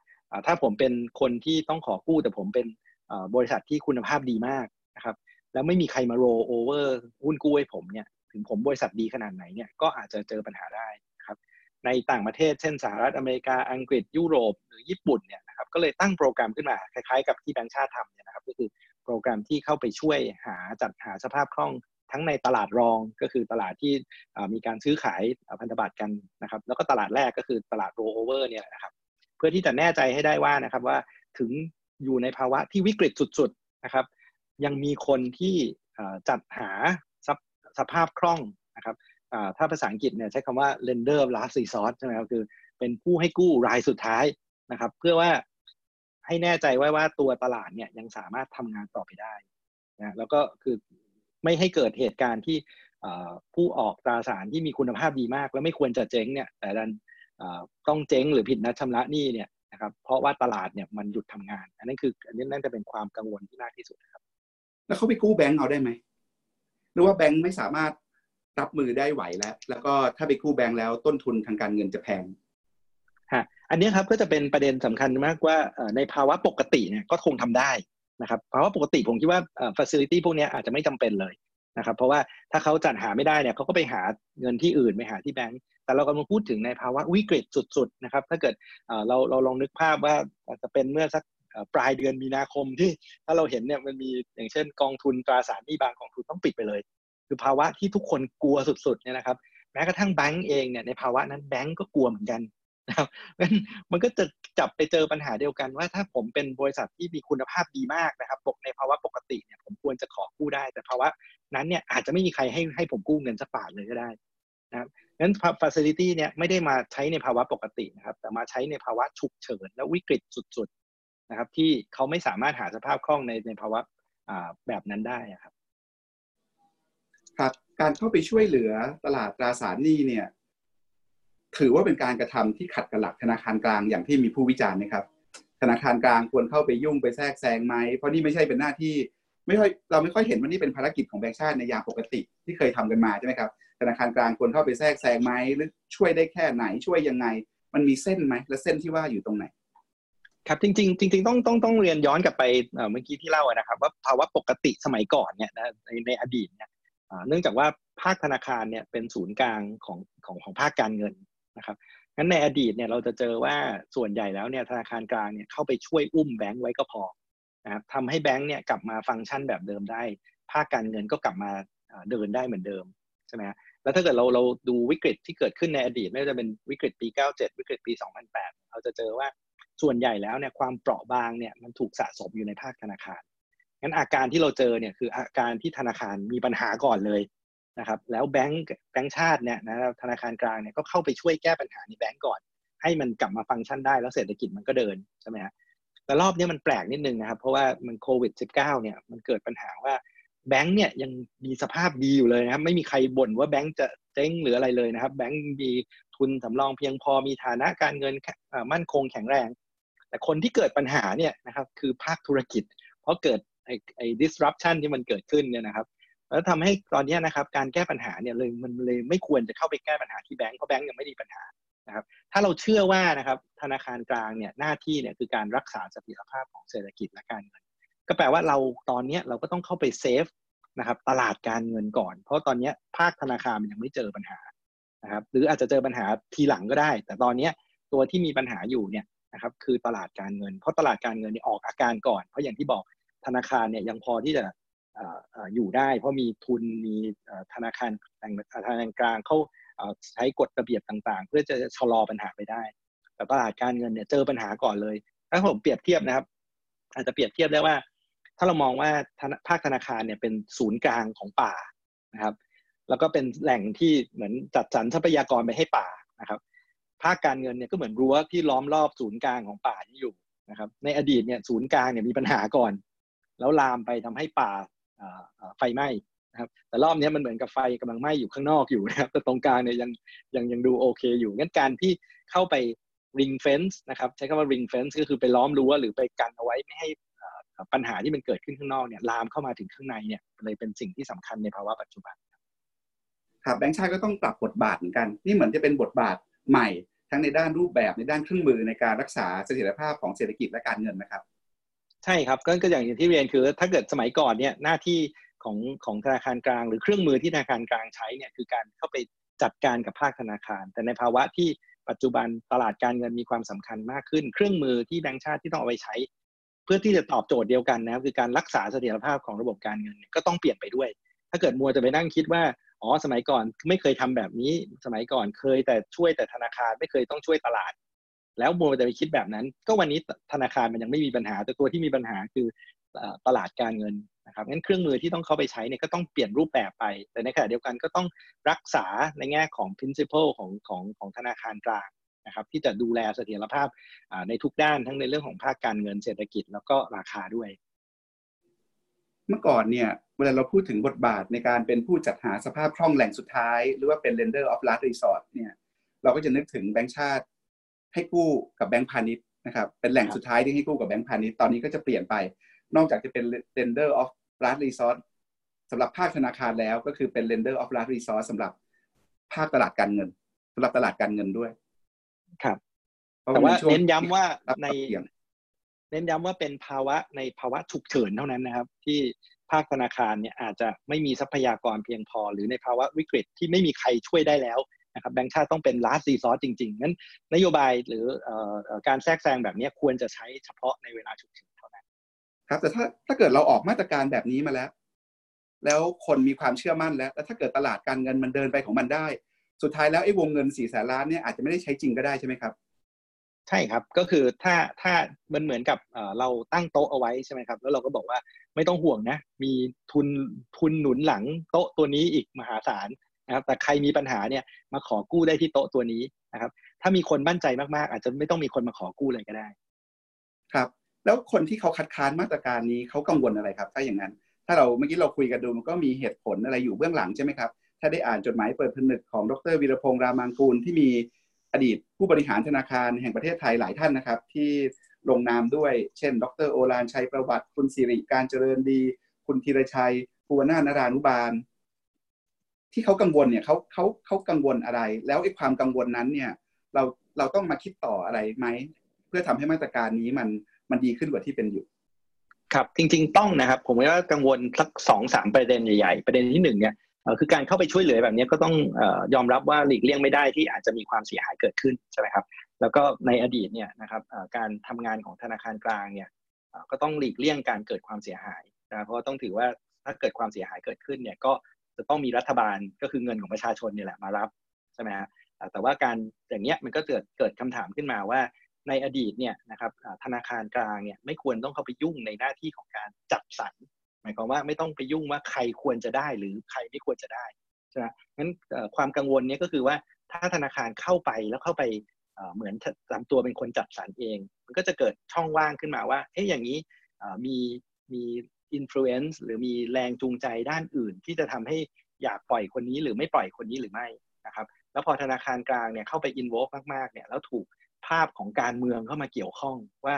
ถ้าผมเป็นคนที่ต้องขอกู้แต่ผมเป็นบริษัทที่คุณภาพดีมากนะครับ แล้วไม่มีใครมาโรโอเวอร์หุ้นกู้ให้ผมเนี่ยถึงผมบริษัทดีขนาดไหนเนี่ยก็อาจจะเจอปัญหาได้นะครับ ในต่างประเทศเช่นสหรัฐอเมริกาอังกฤษยุโรปหรือญี่ปุ่นเนี่ย ครับก็เลยตั้งโปรแกรมขึ้นมาคล้ายๆ กับที่แบงค์ชาติทำเนี่ยนะครับก็คือโปรแกรมที่เข้าไปช่วยหาจัดหาสภาพคล่องทั้งในตลาดรองก็คือตลาดที่มีการซื้อขายพันธบัตรกันนะครับแล้วก็ตลาดแรกก็คือตลาดโรเวอร์เนี่ยนะครับเพื่อที่จะแน่ใจให้ได้ว่านะครับว่าถึงอยู่ในภาวะที่วิกฤตสุดๆนะครับ ยังมีคนที่จัดหาสภาพคล่องนะครับถ้าภาษาอังกฤษเนี่ยใช้คำว่า lender last resort ใช่ไหมครับคือเป็นผู้ให้กู้รายสุดท้ายนะครับ เพื่อว่า ให้แน่ใจไว้ว่าตัวตลาดเนี่ยยังสามารถทำงานต่อไปได้นะแล้วก็คือไม่ให้เกิดเหตุการณ์ที่ผู้ออกตราสารที่มีคุณภาพดีมาก แล้วไม่ควรจะเจ๊งเนี่ยแต่ดันต้องเจ๊งหรือผิดนัดชำระหนี้เนี่ยนะครับเพราะว่าตลาดเนี่ยมันหยุดทำงาน อันนั้นคืออันนี้นั่นจะเป็นความกังวลที่มากที่สุดครับ แล้วเขาไปกู้แบงก์เอาได้ไหมหรือว่าแบงก์ไม่สามารถรับมือได้ไหวแล้ว แล้วก็ถ้าไปกู้แบงก์แล้วต้นทุนทางการเงินจะแพง ฮะอันนี้ครับก็จะเป็นประเด็นสำคัญมากว่าในภาวะปกติเนี่ยก็คงทำได้นะครับเพราว่าปกติผมคิดว่าเอ่อ facility พวกนี้อาจจะไม่จำเป็นเลยนะครับเพราะว่าถ้าเขาจัดหาไม่ได้เนี่ยเขาก็ไปหาเงินที่อื่นไปหาที่แบงก์แต่เรากำลังพูดถึงในภาวะวิกฤตสุดๆนะครับถ้าเกิดเราเราลองนึกภาพว่าจะเป็นเมื่อสักปลายเดือนมีนาคมที่ถ้าเราเห็นเนี่ยมันมีอย่างเช่น กองทุนตราสารหนี้บางกองทุนต้องปิดไปเลย คือภาวะที่ทุกคนกลัวสุดๆเนี่ยนะครับแม้กระทั่งแบงก์เองเนี่ยในภาวะนั้นแบงก์ก็กลัวเหมือนกัน นะครับมันก็จะจับไปเจอปัญหาเดียวกันว่า ถ้าผมเป็นบริษัทที่มีคุณภาพดีมากนะครับปกในภาวะปกติเนี่ยผมควรจะขอกู้ได้ แต่ภาวะนั้นเนี่ยอาจจะไม่มีใครให้ให้ผมกู้เงินสักบาทเลยก็ได้นะครับงั้น facility เนี่ยไม่ได้มาใช้ในภาวะปกตินะครับ แต่มาใช้ในภาวะฉุกเฉินและวิกฤตสุดๆนะครับ ที่เขาไม่สามารถหาสภาพคล่องในในภาวะแบบนั้นได้ครับ ครับ การเข้าไปช่วยเหลือตลาดตราสารหนี้เนี่ย ถือว่าเป็นการกระทำที่ขัดกับหลักธนาคารกลางอย่างที่มีผู้วิจารณ์นะครับ ธนาคารกลางควรเข้าไปยุ่งไปแทรกแซงไหมเพราะนี่ไม่ใช่เป็นหน้าที่ไม่ค่อยเราไม่ค่อยเห็นว่านี่เป็นภารกิจของแบงก์ชาติในยามปกติที่เคยทำกันมาใช่ไหมครับธนาคารกลางควรเข้าไปแทรกแซงไหมหรือช่วยได้แค่ไหนช่วยยังไง มันมีเส้นไหมและเส้นที่ว่าอยู่ตรงไหน ครับจริง ๆ จริง ๆ ต้องต้องต้องเรียนย้อนกลับไปเมื่อกี้ที่เล่านะครับ ว่าภาวะปกติสมัยก่อนเนี่ยในในอดีตเนี่ยเนื่องจากว่าภาคธนาคารเนี่ยเป็นศูนย์กลางของของของภาคการเงิน นะครับงั้นในอดีตเนี่ยเราจะเจอว่าส่วนใหญ่แล้วเนี่ยธนาคารกลางเนี่ยเข้าไปช่วยอุ้มแบงก์ไว้ก็พอนะครับทำให้แบงก์เนี่ยกลับมาฟังก์ชันแบบเดิมได้ ภาคการเงินก็กลับมาเดินได้เหมือนเดิมใช่ไหมแล้วถ้าเกิดเราเราดูวิกฤตที่เกิดขึ้นในอดีตไม่ว่าจะเป็นวิกฤตปี 97 วิกฤตปี 2008 เราจะเจอว่าส่วนใหญ่แล้วเนี่ยความเปราะบางเนี่ยมันถูกสะสมอยู่ในภาคธนาคารงั้นอาการที่เราเจอเนี่ยคืออาการที่ธนาคารมีปัญหาก่อนเลย นะครับแล้วแบงก์แบงก์ชาติเนี่ยนะธนาคารกลางเนี่ยก็เข้าไปช่วยแก้ปัญหาในแบงก์ก่อน ให้มันกลับมาฟังก์ชันได้แล้วเศรษฐกิจมันก็เดินใช่ไหมฮะแต่รอบนี้มันแปลกนิดนึงนะครับเพราะว่ามันโควิด -19 เนี่ยมันเกิดปัญหาว่าแบงก์เนี่ยยังมีสภาพดีอยู่เลยนะครับไม่มีใครบ่นว่าแบงก์จะเจ๊งหรืออะไรเลยนะครับ แบงก์มีทุนสำรองเพียงพอมีฐานะการเงินมั่นคงแข็งแรง แต่คนที่เกิดปัญหาเนี่ยนะครับคือภาคธุรกิจ เพราะเกิดไอ้ไอ้ disruption ที่มันเกิดขึ้นเนี่ยนะครับ แล้วทำให้ตอนนี้นะครับการแก้ปัญหาเนี่ยเลยมันเลยไม่ควรจะเข้าไปแก้ปัญหาที่แบงก์เพราะแบงก์ยังไม่มีปัญหานะครับถ้าเราเชื่อว่านะครับธนาคารกลางเนี่ยหน้าที่เนี่ยคือการรักษาเสถียรภาพของเศรษฐกิจและการเงินก็แปลว่าเราตอนนี้เราก็ต้องเข้าไปเซฟนะครับตลาดการเงินก่อน เพราะตอนนี้ภาคธนาคารมันยังไม่เจอปัญหานะครับหรืออาจจะเจอปัญหาทีหลังก็ได้ แต่ตอนนี้ตัวที่มีปัญหาอยู่เนี่ยนะครับคือตลาดการเงิน เพราะตลาดการเงินนี่ออกอาการก่อน เพราะอย่างที่บอกธนาคารเนี่ยยังพอที่จะ อยู่ได้ เพราะมีทุนมีธนาคารธนาคารกลางเขาใช้กฎระเบียบต่างๆ เพื่อจะชะลอปัญหาไปได้ แต่ตลาดการเงินเนี่ยเจอปัญหาก่อนเลย ถ้าผมเปรียบเทียบนะครับ อาจจะเปรียบเทียบได้ว่า ถ้าเรามองว่าภาคธนาคารเนี่ยเป็นศูนย์กลางของป่านะครับ แล้วก็เป็นแหล่งที่เหมือนจัดสรรทรัพยากรไปให้ป่านะครับภาคการเงินเนี่ยก็เหมือนรั้วที่ล้อมรอบศูนย์กลางของป่าที่อยู่นะครับ ในอดีตเนี่ยศูนย์กลางเนี่ยมีปัญหาก่อน แล้วลามไปทำให้ป่า ไฟไหม้นะครับแต่รอบนี้มันเหมือนกับไฟกำลังไหม้อยู่ข้างนอกอยู่นะครับแต่ตรงกลางเนี่ยยังยังยังดูโอเคอยู่งั้นการที่เข้าไป ring fence นะครับใช้คำว่า ring fence ก็คือไปล้อมรั้วหรือไปกันเอาไว้ไม่ให้ปัญหาที่มันเกิดขึ้นข้างนอกเนี่ยลามเข้ามาถึงข้างในเนี่ยเลยเป็นสิ่งที่สำคัญในภาวะปัจจุบัน ครับแบงค์ชาติก็ต้องปรับบทบาทเหมือนกัน นี่เหมือนจะเป็นบทบาทใหม่ ทั้งในด้านรูปแบบในด้านเครื่องมือในการรักษาเสถียรภาพของเศรษฐกิจและการเงินนะครับ ช่ครับก็อย่างที่เรียนคือ ถ้าเกิดสมัยก่อนเนี่ยหน้าที่ของของธนาคารกลาง หรือเครื่องมือที่ธนาคารกลางใช้เนี่ยคือการเข้าไปจัดการกับภาคธนาคาร แต่ในภาวะที่ปัจจุบันตลาดการเงินมีความสำคัญมากขึ้น เครื่องมือที่แบงก์ชาติที่ต้องเอาไปใช้ เพื่อที่จะตอบโจทย์เดียวกันนะครับคือการรักษาเสถียรภาพของระบบการเงินก็ต้องเปลี่ยนไปด้วย ถ้าเกิดมัวจะไปนั่งคิดว่าอ๋อสมัยก่อนไม่เคยทำแบบนี้ สมัยก่อนเคยแต่ช่วยแต่ธนาคารไม่เคยต้องช่วยตลาด แล้วมัวแต่ไปคิดแบบนั้น ก็วันนี้ธนาคารมันยังไม่มีปัญหา แต่ตัวที่มีปัญหาคือตลาดการเงินนะครับงั้นเครื่องมือที่ต้องเข้าไปใช้เนี่ยก็ต้องเปลี่ยนรูปแบบไป แต่ในขณะเดียวกันก็ต้องรักษาในแง่ของ principle ของของของธนาคารกลางนะครับที่จะดูแลเสถียรภาพในทุกด้านทั้งในเรื่องของภาคการเงินเศรษฐกิจแล้วก็ราคาด้วย เมื่อก่อนเนี่ยเวลาเราพูดถึงบทบาทในการเป็นผู้จัดหาสภาพคล่องแหล่งสุดท้าย หรือว่าเป็น lender of last resort เนี่ยเราก็จะนึกถึงแบงก์ชาติ ให้กู้กับแบงก์พาณิชย์นะครับเป็นแหล่งสุดท้ายที่ให้กู้กับแบงก์พาณิชย์ตอนนี้ก็จะเปลี่ยนไป นอกจากจะเป็น lender of last resort สำหรับภาคธนาคารแล้วก็คือเป็น lender of last resort สำหรับภาคตลาดการเงินสำหรับตลาดการเงินด้วย ครับ แต่ว่าเน้นย้ำว่าในเน้นย้ำว่าเป็นภาวะในภาวะฉุกเฉินเท่านั้นนะครับ ที่ภาคธนาคารเนี่ยอาจจะไม่มีทรัพยากรเพียงพอ หรือในภาวะวิกฤตที่ไม่มีใครช่วยได้แล้ว นะครับแบงค์ชาติต้องเป็น last resort จริงๆนั้นนโยบายหรือการแทรกแซงแบบนี้ควรจะใช้เฉพาะในเวลาฉุกเฉินเท่านั้นครับแต่ถ้าถ้าเกิดเราออกมาตรการแบบนี้มาแล้ว แล้วคนมีความเชื่อมั่นแล้วแล้วถ้าเกิดตลาดการเงินมันเดินไปของมันได้ สุดท้ายแล้วไอ้วงเงินสี่แสนล้านเนี่ยอาจจะไม่ได้ใช้จริงก็ได้ใช่ไหมครับใช่ครับก็คือถ้าถ้ามันเหมือนกับเราตั้งโต๊ะเอาไว้ใช่ไหมครับ แล้วเราก็บอกว่าไม่ต้องห่วงนะ มีทุนทุนหนุนหลังโต๊ะตัวนี้อีกมหาศาล นะครับแต่ใครมีปัญหาเนี่ยมาขอกู้ได้ที่โต๊ะตัวนี้นะครับ ถ้ามีคนมั่นใจมากๆ อาจจะไม่ต้องมีคนมาขอกู้เลยก็ได้ ครับ แล้วคนที่เขาคัดค้านมาตรการนี้เขากังวลอะไรครับ ถ้าอย่างนั้น ถ้าเราเมื่อกี้เราคุยกันดูมันก็มีเหตุผลอะไรอยู่เบื้องหลังใช่ไหมครับ ถ้าได้อ่านจดหมายเปิดผนึกของดรวีรพงษ์รามังกูลที่มีอดีตผู้บริหารธนาคารแห่งประเทศไทยหลายท่านนะครับ ที่ลงนามด้วยเช่น ดรโอฬารชัยประวัติ คุณสิริการเจริญดี คุณธีรชัยภูวนานารานุบาล ที่เขากังวลเนี่ยเขาเขาเขากังวลอะไร แล้วไอ้ความกังวลนั้นเนี่ย เราเราต้องมาคิดต่ออะไรไหมเพื่อทำให้มาตรการนี้มันมันดีขึ้นกว่าที่เป็นอยู่ ครับ จริง ๆ ต้องนะครับ ผมว่ากังวลสักสองสามประเด็นใหญ่ๆประเด็นที่หนึ่งเนี่ยคือการเข้าไปช่วยเหลือแบบนี้ก็ต้องยอมรับว่าหลีกเลี่ยงไม่ได้ที่อาจจะมีความเสียหายเกิดขึ้นใช่ไหมครับ แล้วก็ในอดีตเนี่ยนะครับการทำงานของธนาคารกลางเนี่ยก็ต้องหลีกเลี่ยงการเกิดความเสียหายนะเพราะต้องถือว่าถ้าเกิดความเสียหายเกิดขึ้นเนี่ยก็ จะต้องมีรัฐบาลก็คือเงินของประชาชนเนี่ยแหละมารับใช่ไหมฮะแต่ว่าการอย่างเนี้ยมันก็เกิดเกิดคำถามขึ้นมาว่าในอดีตเนี่ยนะครับธนาคารกลางเนี่ยไม่ควรต้องเข้าไปยุ่งในหน้าที่ของการจัดสรรหมายความว่าไม่ต้องไปยุ่งว่าใครควรจะได้หรือใครไม่ควรจะได้ใช่ไหมงั้นความกังวลนี้ก็คือว่าถ้าธนาคารเข้าไปแล้วเข้าไปเหมือนทำตัวเป็นคนจัดสรรเอง มันก็จะเกิดช่องว่างขึ้นมาว่าเฮ้ยอย่างนี้มีมี influence หรือมีแรงจูงใจด้านอื่น ที่จะทำให้อยากปล่อยคนนี้หรือไม่ปล่อยคนนี้หรือไม่นะครับ แล้วพอธนาคารกลางเนี่ยเข้าไป involve มากๆเนี่ยแล้วถูกภาพของการเมืองเข้ามาเกี่ยวข้องว่า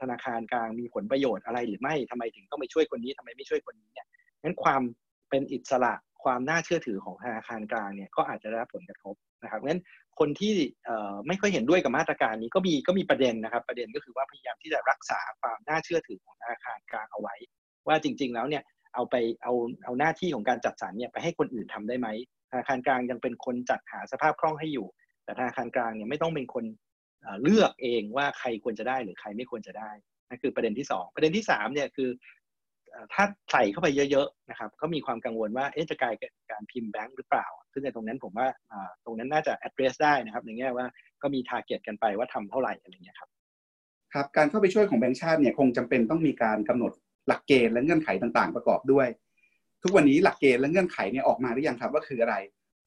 ธนาคารกลางมีผลประโยชน์อะไรหรือไม่ทำไมถึงต้องไปช่วยคนนี้ทำไมไม่ช่วยคนนี้เนี่ยงั้นความเป็นอิสระความน่าเชื่อถือของธนาคารกลางเนี่ยก็อาจจะได้รับผลกระทบนะครับงั้นคนที่ไม่ค่อยเห็นด้วยกับมาตรการนี้ก็มีก็มีประเด็นนะครับ ประเด็นก็คือว่าพยายามที่จะรักษาความน่าเชื่อถือของธนาคารกลางเอาไว้ ว่าจริง ๆ แล้วเนี่ยเอาไปเอาเอาหน้าที่ของการจัดสรรเนี่ยไปให้คนอื่นทำได้ไหมธนาคารกลางยังเป็นคนจัดหาสภาพคล่องให้อยู่ แต่ธนาคารกลางเนี่ยไม่ต้องเป็นคนเลือกเองว่าใครควรจะได้หรือใครไม่ควรจะได้นั่นคือประเด็นที่ 2 ประเด็นที่3เนี่ยคือถ้าใส่เข้าไปเยอะๆนะครับก็มีความกังวลว่าจะกลายเป็นการพิมพ์แบงค์หรือเปล่า ซึ่งในตรงนั้นผมว่าตรงนั้นน่าจะ address ได้นะครับในแง่ว่าก็มี target กันไปว่าทำเท่าไหร่อะไรเงี้ยครับครับการเข้าไปช่วยของแบงค์ชาติเนี่ยคงจำเป็นต้องมีการกำหนด หลักเกณฑ์และเงื่อนไขต่างๆ ประกอบด้วย ทุกวันนี้หลักเกณฑ์และเงื่อนไขเนี่ยออกมาหรือยังครับว่าคืออะไร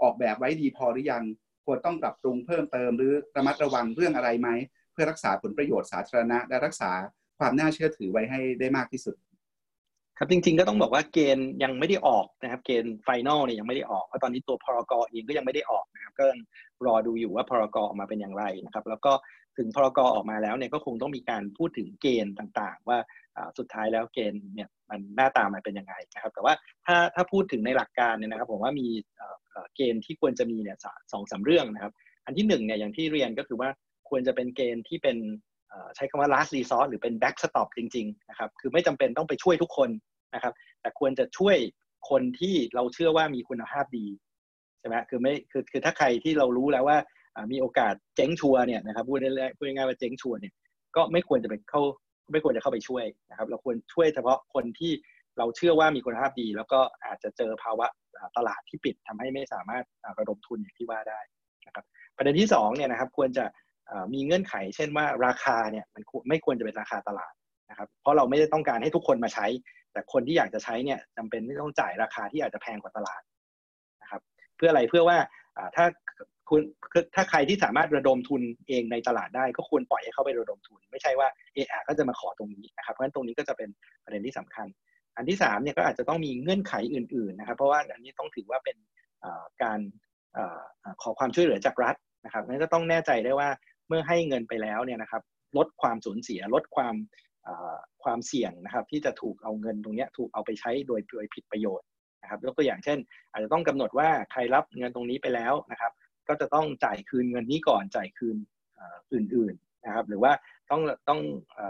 ออกแบบไว้ดีพอหรือยังควรต้องปรับปรุงเพิ่มเติม หรือระมัดระวังเรื่องอะไรไหมเพื่อรักษาผลประโยชน์สาธารณะ และรักษาความน่าเชื่อถือไว้ให้ได้มากที่สุด ครับจริงๆก็ต้องบอกว่าเกณฑ์ยังไม่ได้ออกนะครับเกณฑ์ไฟแนลเนี่ยยังไม่ได้ออกเพราะตอนนี้ตัวพรกเองก็ยังไม่ได้ออกนะครับก็รอดูอยู่ว่าพรกออกมาเป็นอย่างไรนะครับ แล้วก็ ถึงพรกออกมาแล้วเนี่ยก็คงต้องมีการพูดถึงเกณฑ์ต่างๆ ว่าสุดท้ายแล้วเกณฑ์เนี่ยมันหน้าตามันเป็นยังไงนะครับ แต่ว่าถ้าถ้าพูดถึงในหลักการเนี่ยนะครับ ผมว่ามีเกณฑ์ที่ควรจะมีเนี่ยสองสาเรื่องนะครับ อันที่หนึ่งเนี่ยอย่างที่เรียนก็คือว่าควรจะเป็นเกณฑ์ที่เป็นใช้คำว่า last resort หรือเป็น backstop จริงๆนะครับคือไม่จำเป็นต้องไปช่วยทุกคนนะครับ แต่ควรจะช่วยคนที่เราเชื่อว่ามีคุณภาพดีใช่ไหมคือไม่คือคือถ้าใครที่เรารู้แล้วว่า มีโอกาสเจ๊งชัวเนี่ยนะครับพูดได้พูดง่ายว่าเจ๊งชัวเนี่ยก็ไม่ควรจะไปเข้าไม่ควรจะเข้าไปช่วยนะครับ เราควรช่วยเฉพาะคนที่เราเชื่อว่ามีคุณภาพดี แล้วก็อาจจะเจอภาวะตลาดที่ปิดทำให้ไม่สามารถระดมทุนอย่างที่ว่าได้นะครับประเด็นที่2เนี่ยนะครับควรจะมีเงื่อนไข เช่นว่าราคาเนี่ยมันไม่ควรจะเป็นราคาตลาดนะครับเพราะเราไม่ได้ต้องการให้ทุกคนมาใช้ แต่คนที่อยากจะใช้เนี่ยจำเป็นที่ต้องจ่ายราคาที่อาจจะแพงกว่าตลาดนะครับเพื่ออะไรเพื่อว่าถ้า คุณถ้าใครที่สามารถระดมทุนเองในตลาดได้ก็ควรปล่อยให้เขาไประดมทุน ไม่ใช่ว่าเออก็จะมาขอตรงนี้นะครับเพราะฉะนั้นตรงนี้ก็จะเป็นประเด็นที่สำคัญ อันที่3เนี่ยก็อาจจะต้องมีเงื่อนไขอื่นๆนะครับ เพราะว่าอันนี้ต้องถือว่าเป็นการขอความช่วยเหลือจากรัฐนะครับนั้นก็ต้องแน่ใจได้ว่าเมื่อให้เงินไปแล้วเนี่ยนะครับลดความสูญเสียลดความความเสี่ยงนะครับ ที่จะถูกเอาเงินตรงนี้ถูกเอาไปใช้โดยโดยผิดประโยชน์นะครับยกตัวอย่างเช่น อาจจะต้องกำหนดว่าใครรับเงินตรงนี้ไปแล้วนะครับ ก็จะต้องจ่ายคืนเงินนี้ก่อนจ่ายคืนอื่นๆนะครับหรือว่าต้องต้อง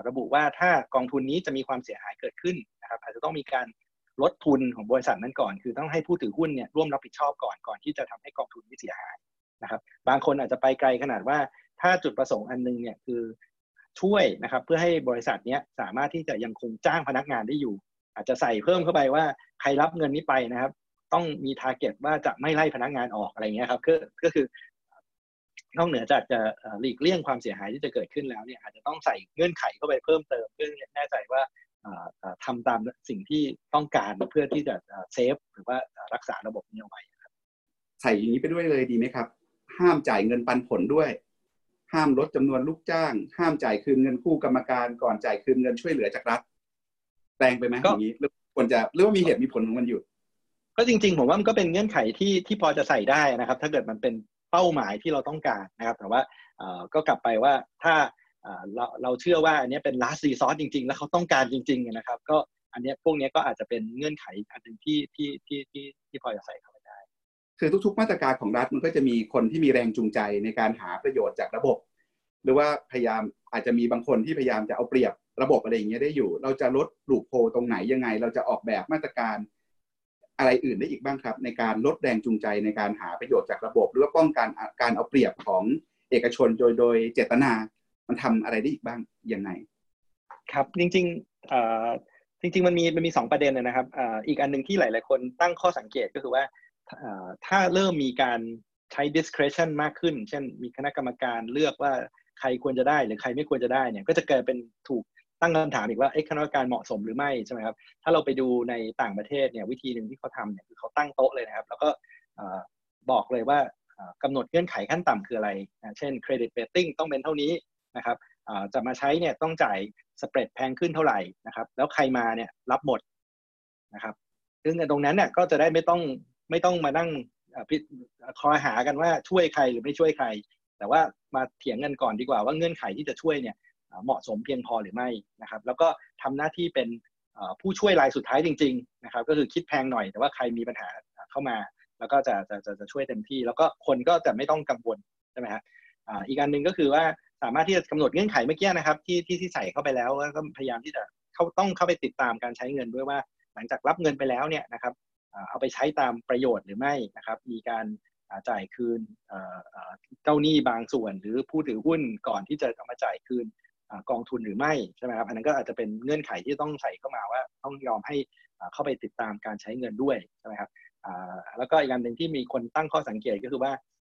ระบุว่าถ้ากองทุนนี้จะมีความเสียหายเกิดขึ้นนะครับอาจจะต้องมีการลดทุนของบริษัทนั้นก่อน คือต้องให้ผู้ถือหุ้นเนี่ยร่วมรับผิดชอบก่อนก่อนที่จะทำให้กองทุนนี้เสียหายนะครับบางคนอาจจะไปไกลขนาดว่าถ้าจุดประสงค์อันนึงเนี่ยคือช่วยนะครับเพื่อให้บริษัทนี้สามารถที่จะยังคงจ้างพนักงานได้อยู่ อาจจะใส่เพิ่มเข้าไปว่าใครรับเงินนี้ไปนะครับ ต้องมีทาร์เก็ตว่าจะไม่ไล่พนักงานออกอะไรเงี้ยครับก็ก็คือนอกเหนือจากจะหลีกเลี่ยงความเสียหายที่จะเกิดขึ้นแล้วเนี่ยอาจจะต้องใส่เงื่อนไขเข้าไปเพิ่มเติมเพื่อแน่ใจว่าทำตามสิ่งที่ต้องการเพื่อที่จะเซฟหรือว่ารักษาระบบนี้เอาไว้ครับใส่อย่างนี้ไปด้วยเลยดีไหมครับ ห้ามจ่ายเงินปันผลด้วย ห้ามลดจำนวนลูกจ้าง ห้ามจ่ายคืนเงินคู่กรรมการก่อนจ่ายคืนเงินช่วยเหลือจากรัฐแปลงไปไหมอย่างนี้หรือควรจะหรือว่ามีเหตุมีผลของมันอยู่ ก็จริง ๆ ผมว่ามันก็เป็นเงื่อนไขที่ที่พอจะใส่ได้นะครับ ถ้าเกิดมันเป็นเป้าหมายที่เราต้องการนะครับ แต่ว่าก็กลับไปว่าถ้าเราเราเชื่อว่าอันนี้เป็น last resort จริง ๆ แล้วเขาต้องการจริง ๆ นะครับ ก็อันนี้พวกนี้ก็อาจจะเป็นเงื่อนไขอันหนึ่งที่ที่ที่ที่ที่พอจะใส่เข้าไปได้ คือทุกๆ มาตรการของรัฐมันก็จะมีคนที่มีแรงจูงใจในการหาประโยชน์จากระบบ หรือว่าพยายามอาจจะมีบางคนที่พยายามจะเอาเปรียบระบบอะไรอย่างเงี้ยได้อยู่ เราจะลดลูกโพตรงไหนยังไง เราจะออกแบบมาตรการ อะไรอื่นได้อีกบ้างครับ ในการลดแรงจูงใจในการหาประโยชน์จากระบบ หรือว่าป้องกันการเอาเปรียบของเอกชนโดยโดยเจตนา มันทำอะไรได้อีกบ้างยังไง ครับจริงๆจริง ๆ มันมีมันมีสองประเด็นนะครับอีกอันหนึ่งที่หลาย ๆ คนตั้งข้อสังเกตก็คือว่าถ้าเริ่มมีการใช้ discretion มากขึ้น เช่น มีคณะกรรมการเลือกว่าใครควรจะได้หรือใครไม่ควรจะได้เนี่ย ก็จะเกิดเป็นถูก ตั้งคำถามอีกว่าเอ๊ะคณะกรรมการเหมาะสมหรือไม่ใช่ไหมครับถ้าเราไปดูในต่างประเทศเนี่ยวิธีหนึ่งที่เขาทำเนี่ยคือเขาตั้งโต๊ะเลยนะครับ แล้วก็บอกเลยว่ากำหนดเงื่อนไขขั้นต่ำคืออะไร เช่น credit rating ต้องเป็นเท่านี้นะครับจะมาใช้เนี่ยต้องจ่าย spread แพงขึ้นเท่าไหร่นะครับ แล้วใครมาเนี่ยรับหมดนะครับ ซึ่งตรงนั้นเนี่ยก็จะได้ไม่ต้องไม่ต้องมานั่งคอยหากันว่าช่วยใครหรือไม่ช่วยใคร แต่ว่ามาเถียงกันก่อนดีกว่าว่าเงื่อนไขที่จะช่วยเนี่ย เหมาะสมเพียงพอหรือไม่นะครับ แล้วก็ทำหน้าที่เป็นผู้ช่วยรายสุดท้ายจริง ๆ นะครับ ก็คือคิดแพงหน่อยแต่ว่าใครมีปัญหาเข้ามา แล้วก็จะจะจะจะช่วยเต็มที่ แล้วก็คนก็จะไม่ต้องกังวลใช่ไหมครับอีกอันหนึ่งก็คือว่าสามารถที่จะกำหนดเงื่อนไขเมื่อกี้นะครับที่ที่ที่ใส่เข้าไปแล้วก็พยายามที่จะเขาต้องเข้าไปติดตามการใช้เงินด้วยว่า หลังจากรับเงินไปแล้วเนี่ยนะครับเอาไปใช้ตามประโยชน์หรือไม่นะครับ มีการจ่ายคืนเจ้าหนี้บางส่วน หรือผู้ถือหุ้นก่อนที่จะเอามาจ่ายคืน กองทุนหรือไม่ใช่ไหมครับอันนั้นก็อาจจะเป็นเงื่อนไขที่ต้องใส่เข้ามาว่าต้องยอมให้เข้าไปติดตามการใช้เงินด้วยใช่ไหมครับแล้วก็อีกอันหนึ่งที่มีคนตั้งข้อสังเกตก็คือว่า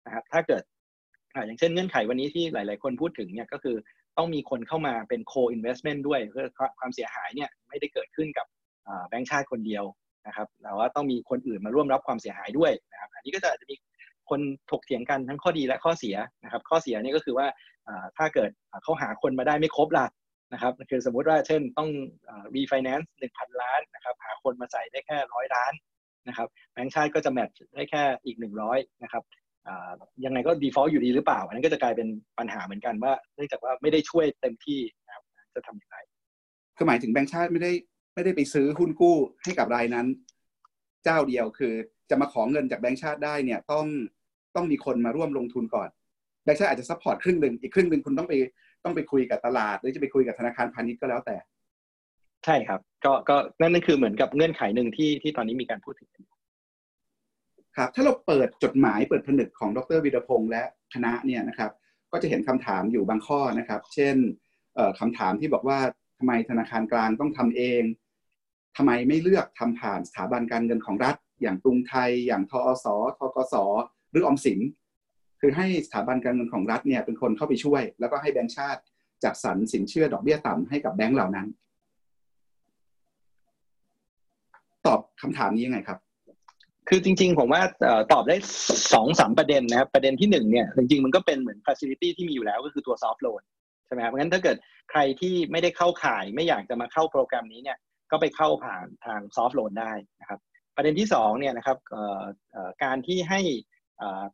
นะครับถ้าเกิดอย่างเช่นเงื่อนไขวันนี้ที่หลาย ๆ คนพูดถึงเนี่ยก็คือต้องมีคนเข้ามาเป็น co-investment ด้วยเพื่อความเสียหายเนี่ยไม่ได้เกิดขึ้นกับแบงก์ชาติคนเดียวนะครับแต่ว่าต้องมีคนอื่นมาร่วมรับความเสียหายด้วยนะครับอันนี้ก็จะจะมีคนถกเถียงกันทั้งข้อดีและข้อเสียนะครับข้อเสียนี่ก็คือว่า ถ้าเกิดเขาหาคนมาได้ไม่ครบล่ะนะครับคือสมมุติว่าเช่นต้องรีไฟแนนซ์หนึ่งพันล้านนะครับหาคนมาใส่ได้แค่ร้อยล้านนะครับแบงก์ชาติก็จะ match ได้แค่อีกหนึ่งร้อยนะครับยังไงก็ default อยู่ดีหรือเปล่า อันนั้นก็จะกลายเป็นปัญหาเหมือนกันว่า เนื่องจากว่าไม่ได้ช่วยเต็มที่นะครับจะทำอย่างไรคือหมายถึงแบงก์ชาติไม่ได้ไม่ได้ไปซื้อหุ้นกู้ให้กับรายนั้น เจ้าเดียวคือจะมาขอเงินจากแบงก์ชาติได้เนี่ยต้องต้องมีคนมาร่วมลงทุนก่อน แบงก์ชาติอาจจะ support ครึ่งหนึ่งอีกครึ่งหนึ่งคุณต้องไปต้องไปคุยกับตลาด หรือจะไปคุยกับธนาคารพาณิชย์ก็แล้วแต่ ใช่ครับ ก็ก็นั่นนั่นคือเหมือนกับเงื่อนไขหนึ่งที่ที่ตอนนี้มีการพูดถึงครับ ถ้าเราเปิดจดหมายเปิดผนึกของดรวิรพงษ์และคณะเนี่ยนะครับ ก็จะเห็นคำถามอยู่บางข้อนะครับ เช่นคำถามที่บอกว่าทำไมธนาคารกลางต้องทำเองทำไมไม่เลือกทำผ่านสถาบันการเงินของรัฐ อย่างกรุงไทย อย่างทอสทกสหรือออมสิน คือให้สถาบันการเงินของรัฐเนี่ยเป็นคนเข้าไปช่วย แล้วก็ให้แบงก์ชาติจัดสรรสินเชื่อดอกเบี้ยต่ำให้กับแบงก์เหล่านั้น ตอบคำถามนี้ยังไงครับ คือจริง ๆ ผมว่าตอบได้สองสามประเด็นนะครับ ประเด็นที่หนึ่งเนี่ยจริงๆ มันก็เป็นเหมือน facility ที่มีอยู่แล้วก็คือตัว soft loan ใช่ไหมครับงั้นถ้าเกิดใครที่ไม่ได้เข้าข่ายไม่อยากจะมาเข้าโปรแกรมนี้เนี่ยก็ไปเข้าผ่านทาง soft loan ได้นะครับ ประเด็นที่สองเนี่ยนะครับการที่ให้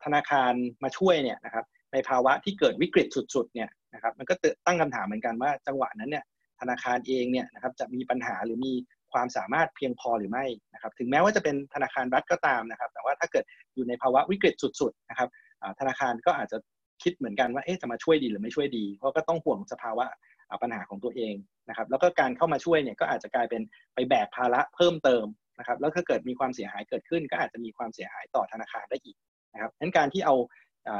ธนาคารมาช่วยเนี่ยนะครับในภาวะที่เกิดวิกฤตสุดๆเนี่ยนะครับมันก็ตั้งคำถามเหมือนกันว่าจังหวะนั้นเนี่ยธนาคารเองเนี่ยนะครับจะมีปัญหาหรือมีความสามารถเพียงพอหรือไม่นะครับถึงแม้ว่าจะเป็นธนาคารรัฐก็ตามนะครับ แต่ว่าถ้าเกิดอยู่ในภาวะวิกฤตสุดๆนะครับธนาคารก็อาจจะคิดเหมือนกันว่าเอ๊ะจะมาช่วยดีหรือไม่ช่วยดี เพราะก็ต้องห่วงสภาวะปัญหาของตัวเองนะครับแล้วก็การเข้ามาช่วยเนี่ยก็อาจจะกลายเป็นไปแบกภาระเพิ่มเติมนะครับแล้วถ้าเกิดมีความเสียหายเกิดขึ้น ก็อาจจะมีความเสียหายต่อธนาคารได้อีก นะครับดังนั้นการที่เอา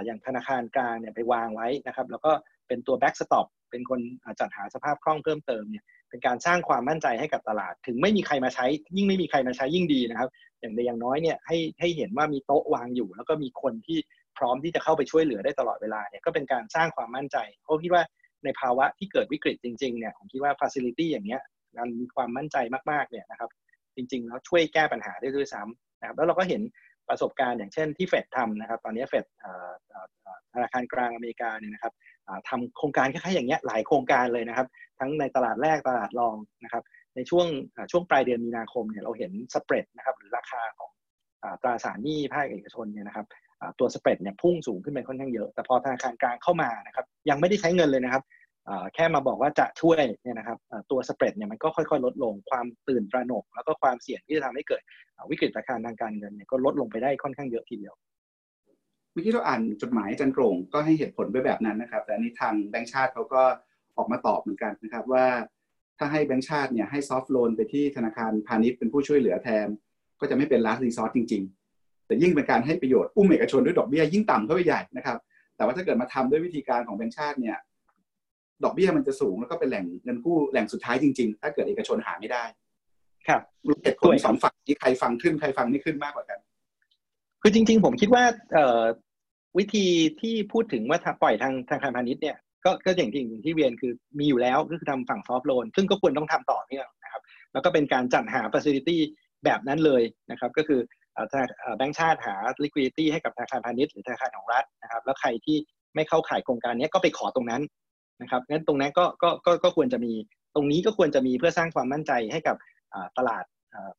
อย่างธนาคารกลางเนี่ยไปวางไว้นะครับ แล้วก็เป็นตัว backstop เป็นคนจัดหาสภาพคล่องเพิ่มเติมเนี่ยเป็นการสร้างความมั่นใจให้กับตลาด ถึงไม่มีใครมาใช้ ยิ่งไม่มีใครมาใช้ยิ่งดีนะครับ อย่างใดอย่างน้อยเนี่ยให้ให้เห็นว่ามีโต๊ะวางอยู่ แล้วก็มีคนที่พร้อมที่จะเข้าไปช่วยเหลือได้ตลอดเวลาเนี่ยก็เป็นการสร้างความมั่นใจเพราะคิดว่าในภาวะที่เกิดวิกฤตจริงๆเนี่ยผมคิดว่าฟ a c i l i t y อย่างเงี้ยการมีความมั่นใจมากๆเนี่ยนะครับจริงๆแล้วช่วยแก้ปัญหาได้ด้วยซ้ำนะครับแล้วเราก็เห็น ประสบการณ์อย่างเช่นที่เฟดทำนะครับ ตอนนี้เฟดธนาคารกลางอเมริกาเนี่ยนะครับทำโครงการคล้ายๆอย่างเงี้ยหลายโครงการเลยนะครับ ทั้งในตลาดแรกตลาดรองนะครับ ในช่วงช่วงปลายเดือนมีนาคมเนี่ยเราเห็นสเปรดนะครับหรือราคาของตราสารหนี้ภาคเอกชนเนี่ยนะครับตัวสเปรดเนี่ยพุ่งสูงขึ้นไปค่อนข้างเยอะ แต่พอธนาคารกลางเข้ามานะครับยังไม่ได้ใช้เงินเลยนะครับ แค่มาบอกว่าจะช่วยเนี่ยนะครับตัวสเปรดเนี่ยมันก็ค่อยๆ ลดลงความตื่นตระหนก แล้วก็ความเสี่ยงที่จะทำให้เกิดวิกฤตการทางการเงินเนี่ยก็ลดลงไปได้ค่อนข้างเยอะทีเดียวเมื่อกี้เราอ่านจดหมายจันโกรงก็ให้เหตุผลไปแบบนั้นนะครับ แต่อันนี้ทางแบงก์ชาติเขาก็ออกมาตอบเหมือนกันนะครับว่า ถ้าให้แบงก์ชาติเนี่ยให้ซอฟท์โลนไปที่ธนาคารพาณิชย์เป็นผู้ช่วยเหลือแทน ก็จะไม่เป็นลาสรีซอสจริง ๆ แต่ยิ่งเป็นการให้ประโยชน์อุ้มเอกชนด้วยดอกเบี้ยยิ่งต่ำเข้าไปใหญ่นะครับแต่ว่าถ้าเกิดมาทำด้วยวิธีการของแบงก์ชาติเนี่ย ดอกเบี้ยมันจะสูงแล้วก็เป็นแหล่งเงินกู้แหล่งสุดท้ายจริงๆ ถ้าเกิดเอกชนหาไม่ได้ ครับเหตุผลสองฝั่งนี้ใครฟังขึ้นใครฟังไม่ขึ้นมากกว่ากัน คือจริง ๆ ผมคิดว่าเอ่อวิธีที่พูดถึงว่าปล่อยทางทางการพาณิชย์เนี่ยก็ก็อย่างที่อย่างที่เรียนคือมีอยู่แล้วก็คือทำฝั่งซอฟท์โลนซึ่งก็ควรต้องทำต่อเนื่องนะครับแล้วก็เป็นการจัดหา facility แบบนั้นเลยนะครับ ก็คือแบงก์ชาติหา liquidity ให้กับธนาคารพาณิชย์หรือธนาคารของรัฐนะครับ แล้วใครที่ไม่เข้าข่ายโครงการนี้ก็ไปขอตรงนั้น นะครับงั้นตรงนั้นก็ก็ก็ก็ควรจะมีตรงนี้ก็ควรจะมีเพื่อสร้างความมั่นใจให้กับตลาด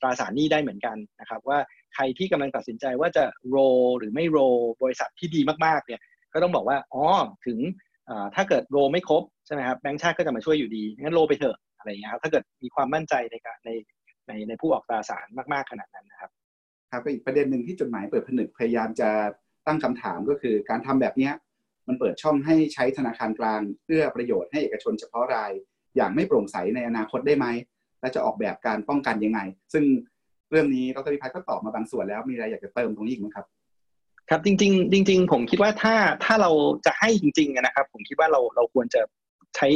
ตราสารหนี้ได้เหมือนกันนะครับ ว่าใครที่กำลังตัดสินใจว่าจะโรหรือไม่โรบริษัทที่ดีมากๆเนี่ยก็ต้องบอกว่าอ๋อถึงถ้าเกิดโรไม่ครบใช่ไหมครับแบงก์ชาติก็จะมาช่วยอยู่ดีงั้นโรไปเถอะอะไรเงี้ยครับถ้าเกิดมีความมั่นใจในในในในผู้ออกตราสารมากๆขนาดนั้นนะครับครับก็อีกประเด็นหนึ่งที่จดหมายเปิดผนึกพยายามจะตั้งคำถามก็คือการทำแบบนี้ มันเปิดช่องให้ใช้ธนาคารกลาง เพื่อประโยชน์ให้เอกชนเฉพาะราย อย่างไม่โปร่งใสในอนาคตได้ไหม และจะออกแบบการป้องกันยังไง ซึ่งเรื่องนี้ดรพิพัฒน์ก็ตอบมาบางส่วนแล้วมีอะไรอยากจะเติมตรงนี้อีกไหมครับ ครับจริง ๆ จริง ๆ ผมคิดว่าถ้าถ้าเราจะให้จริงๆนะครับ ผมคิดว่าเราเราควรจะใช้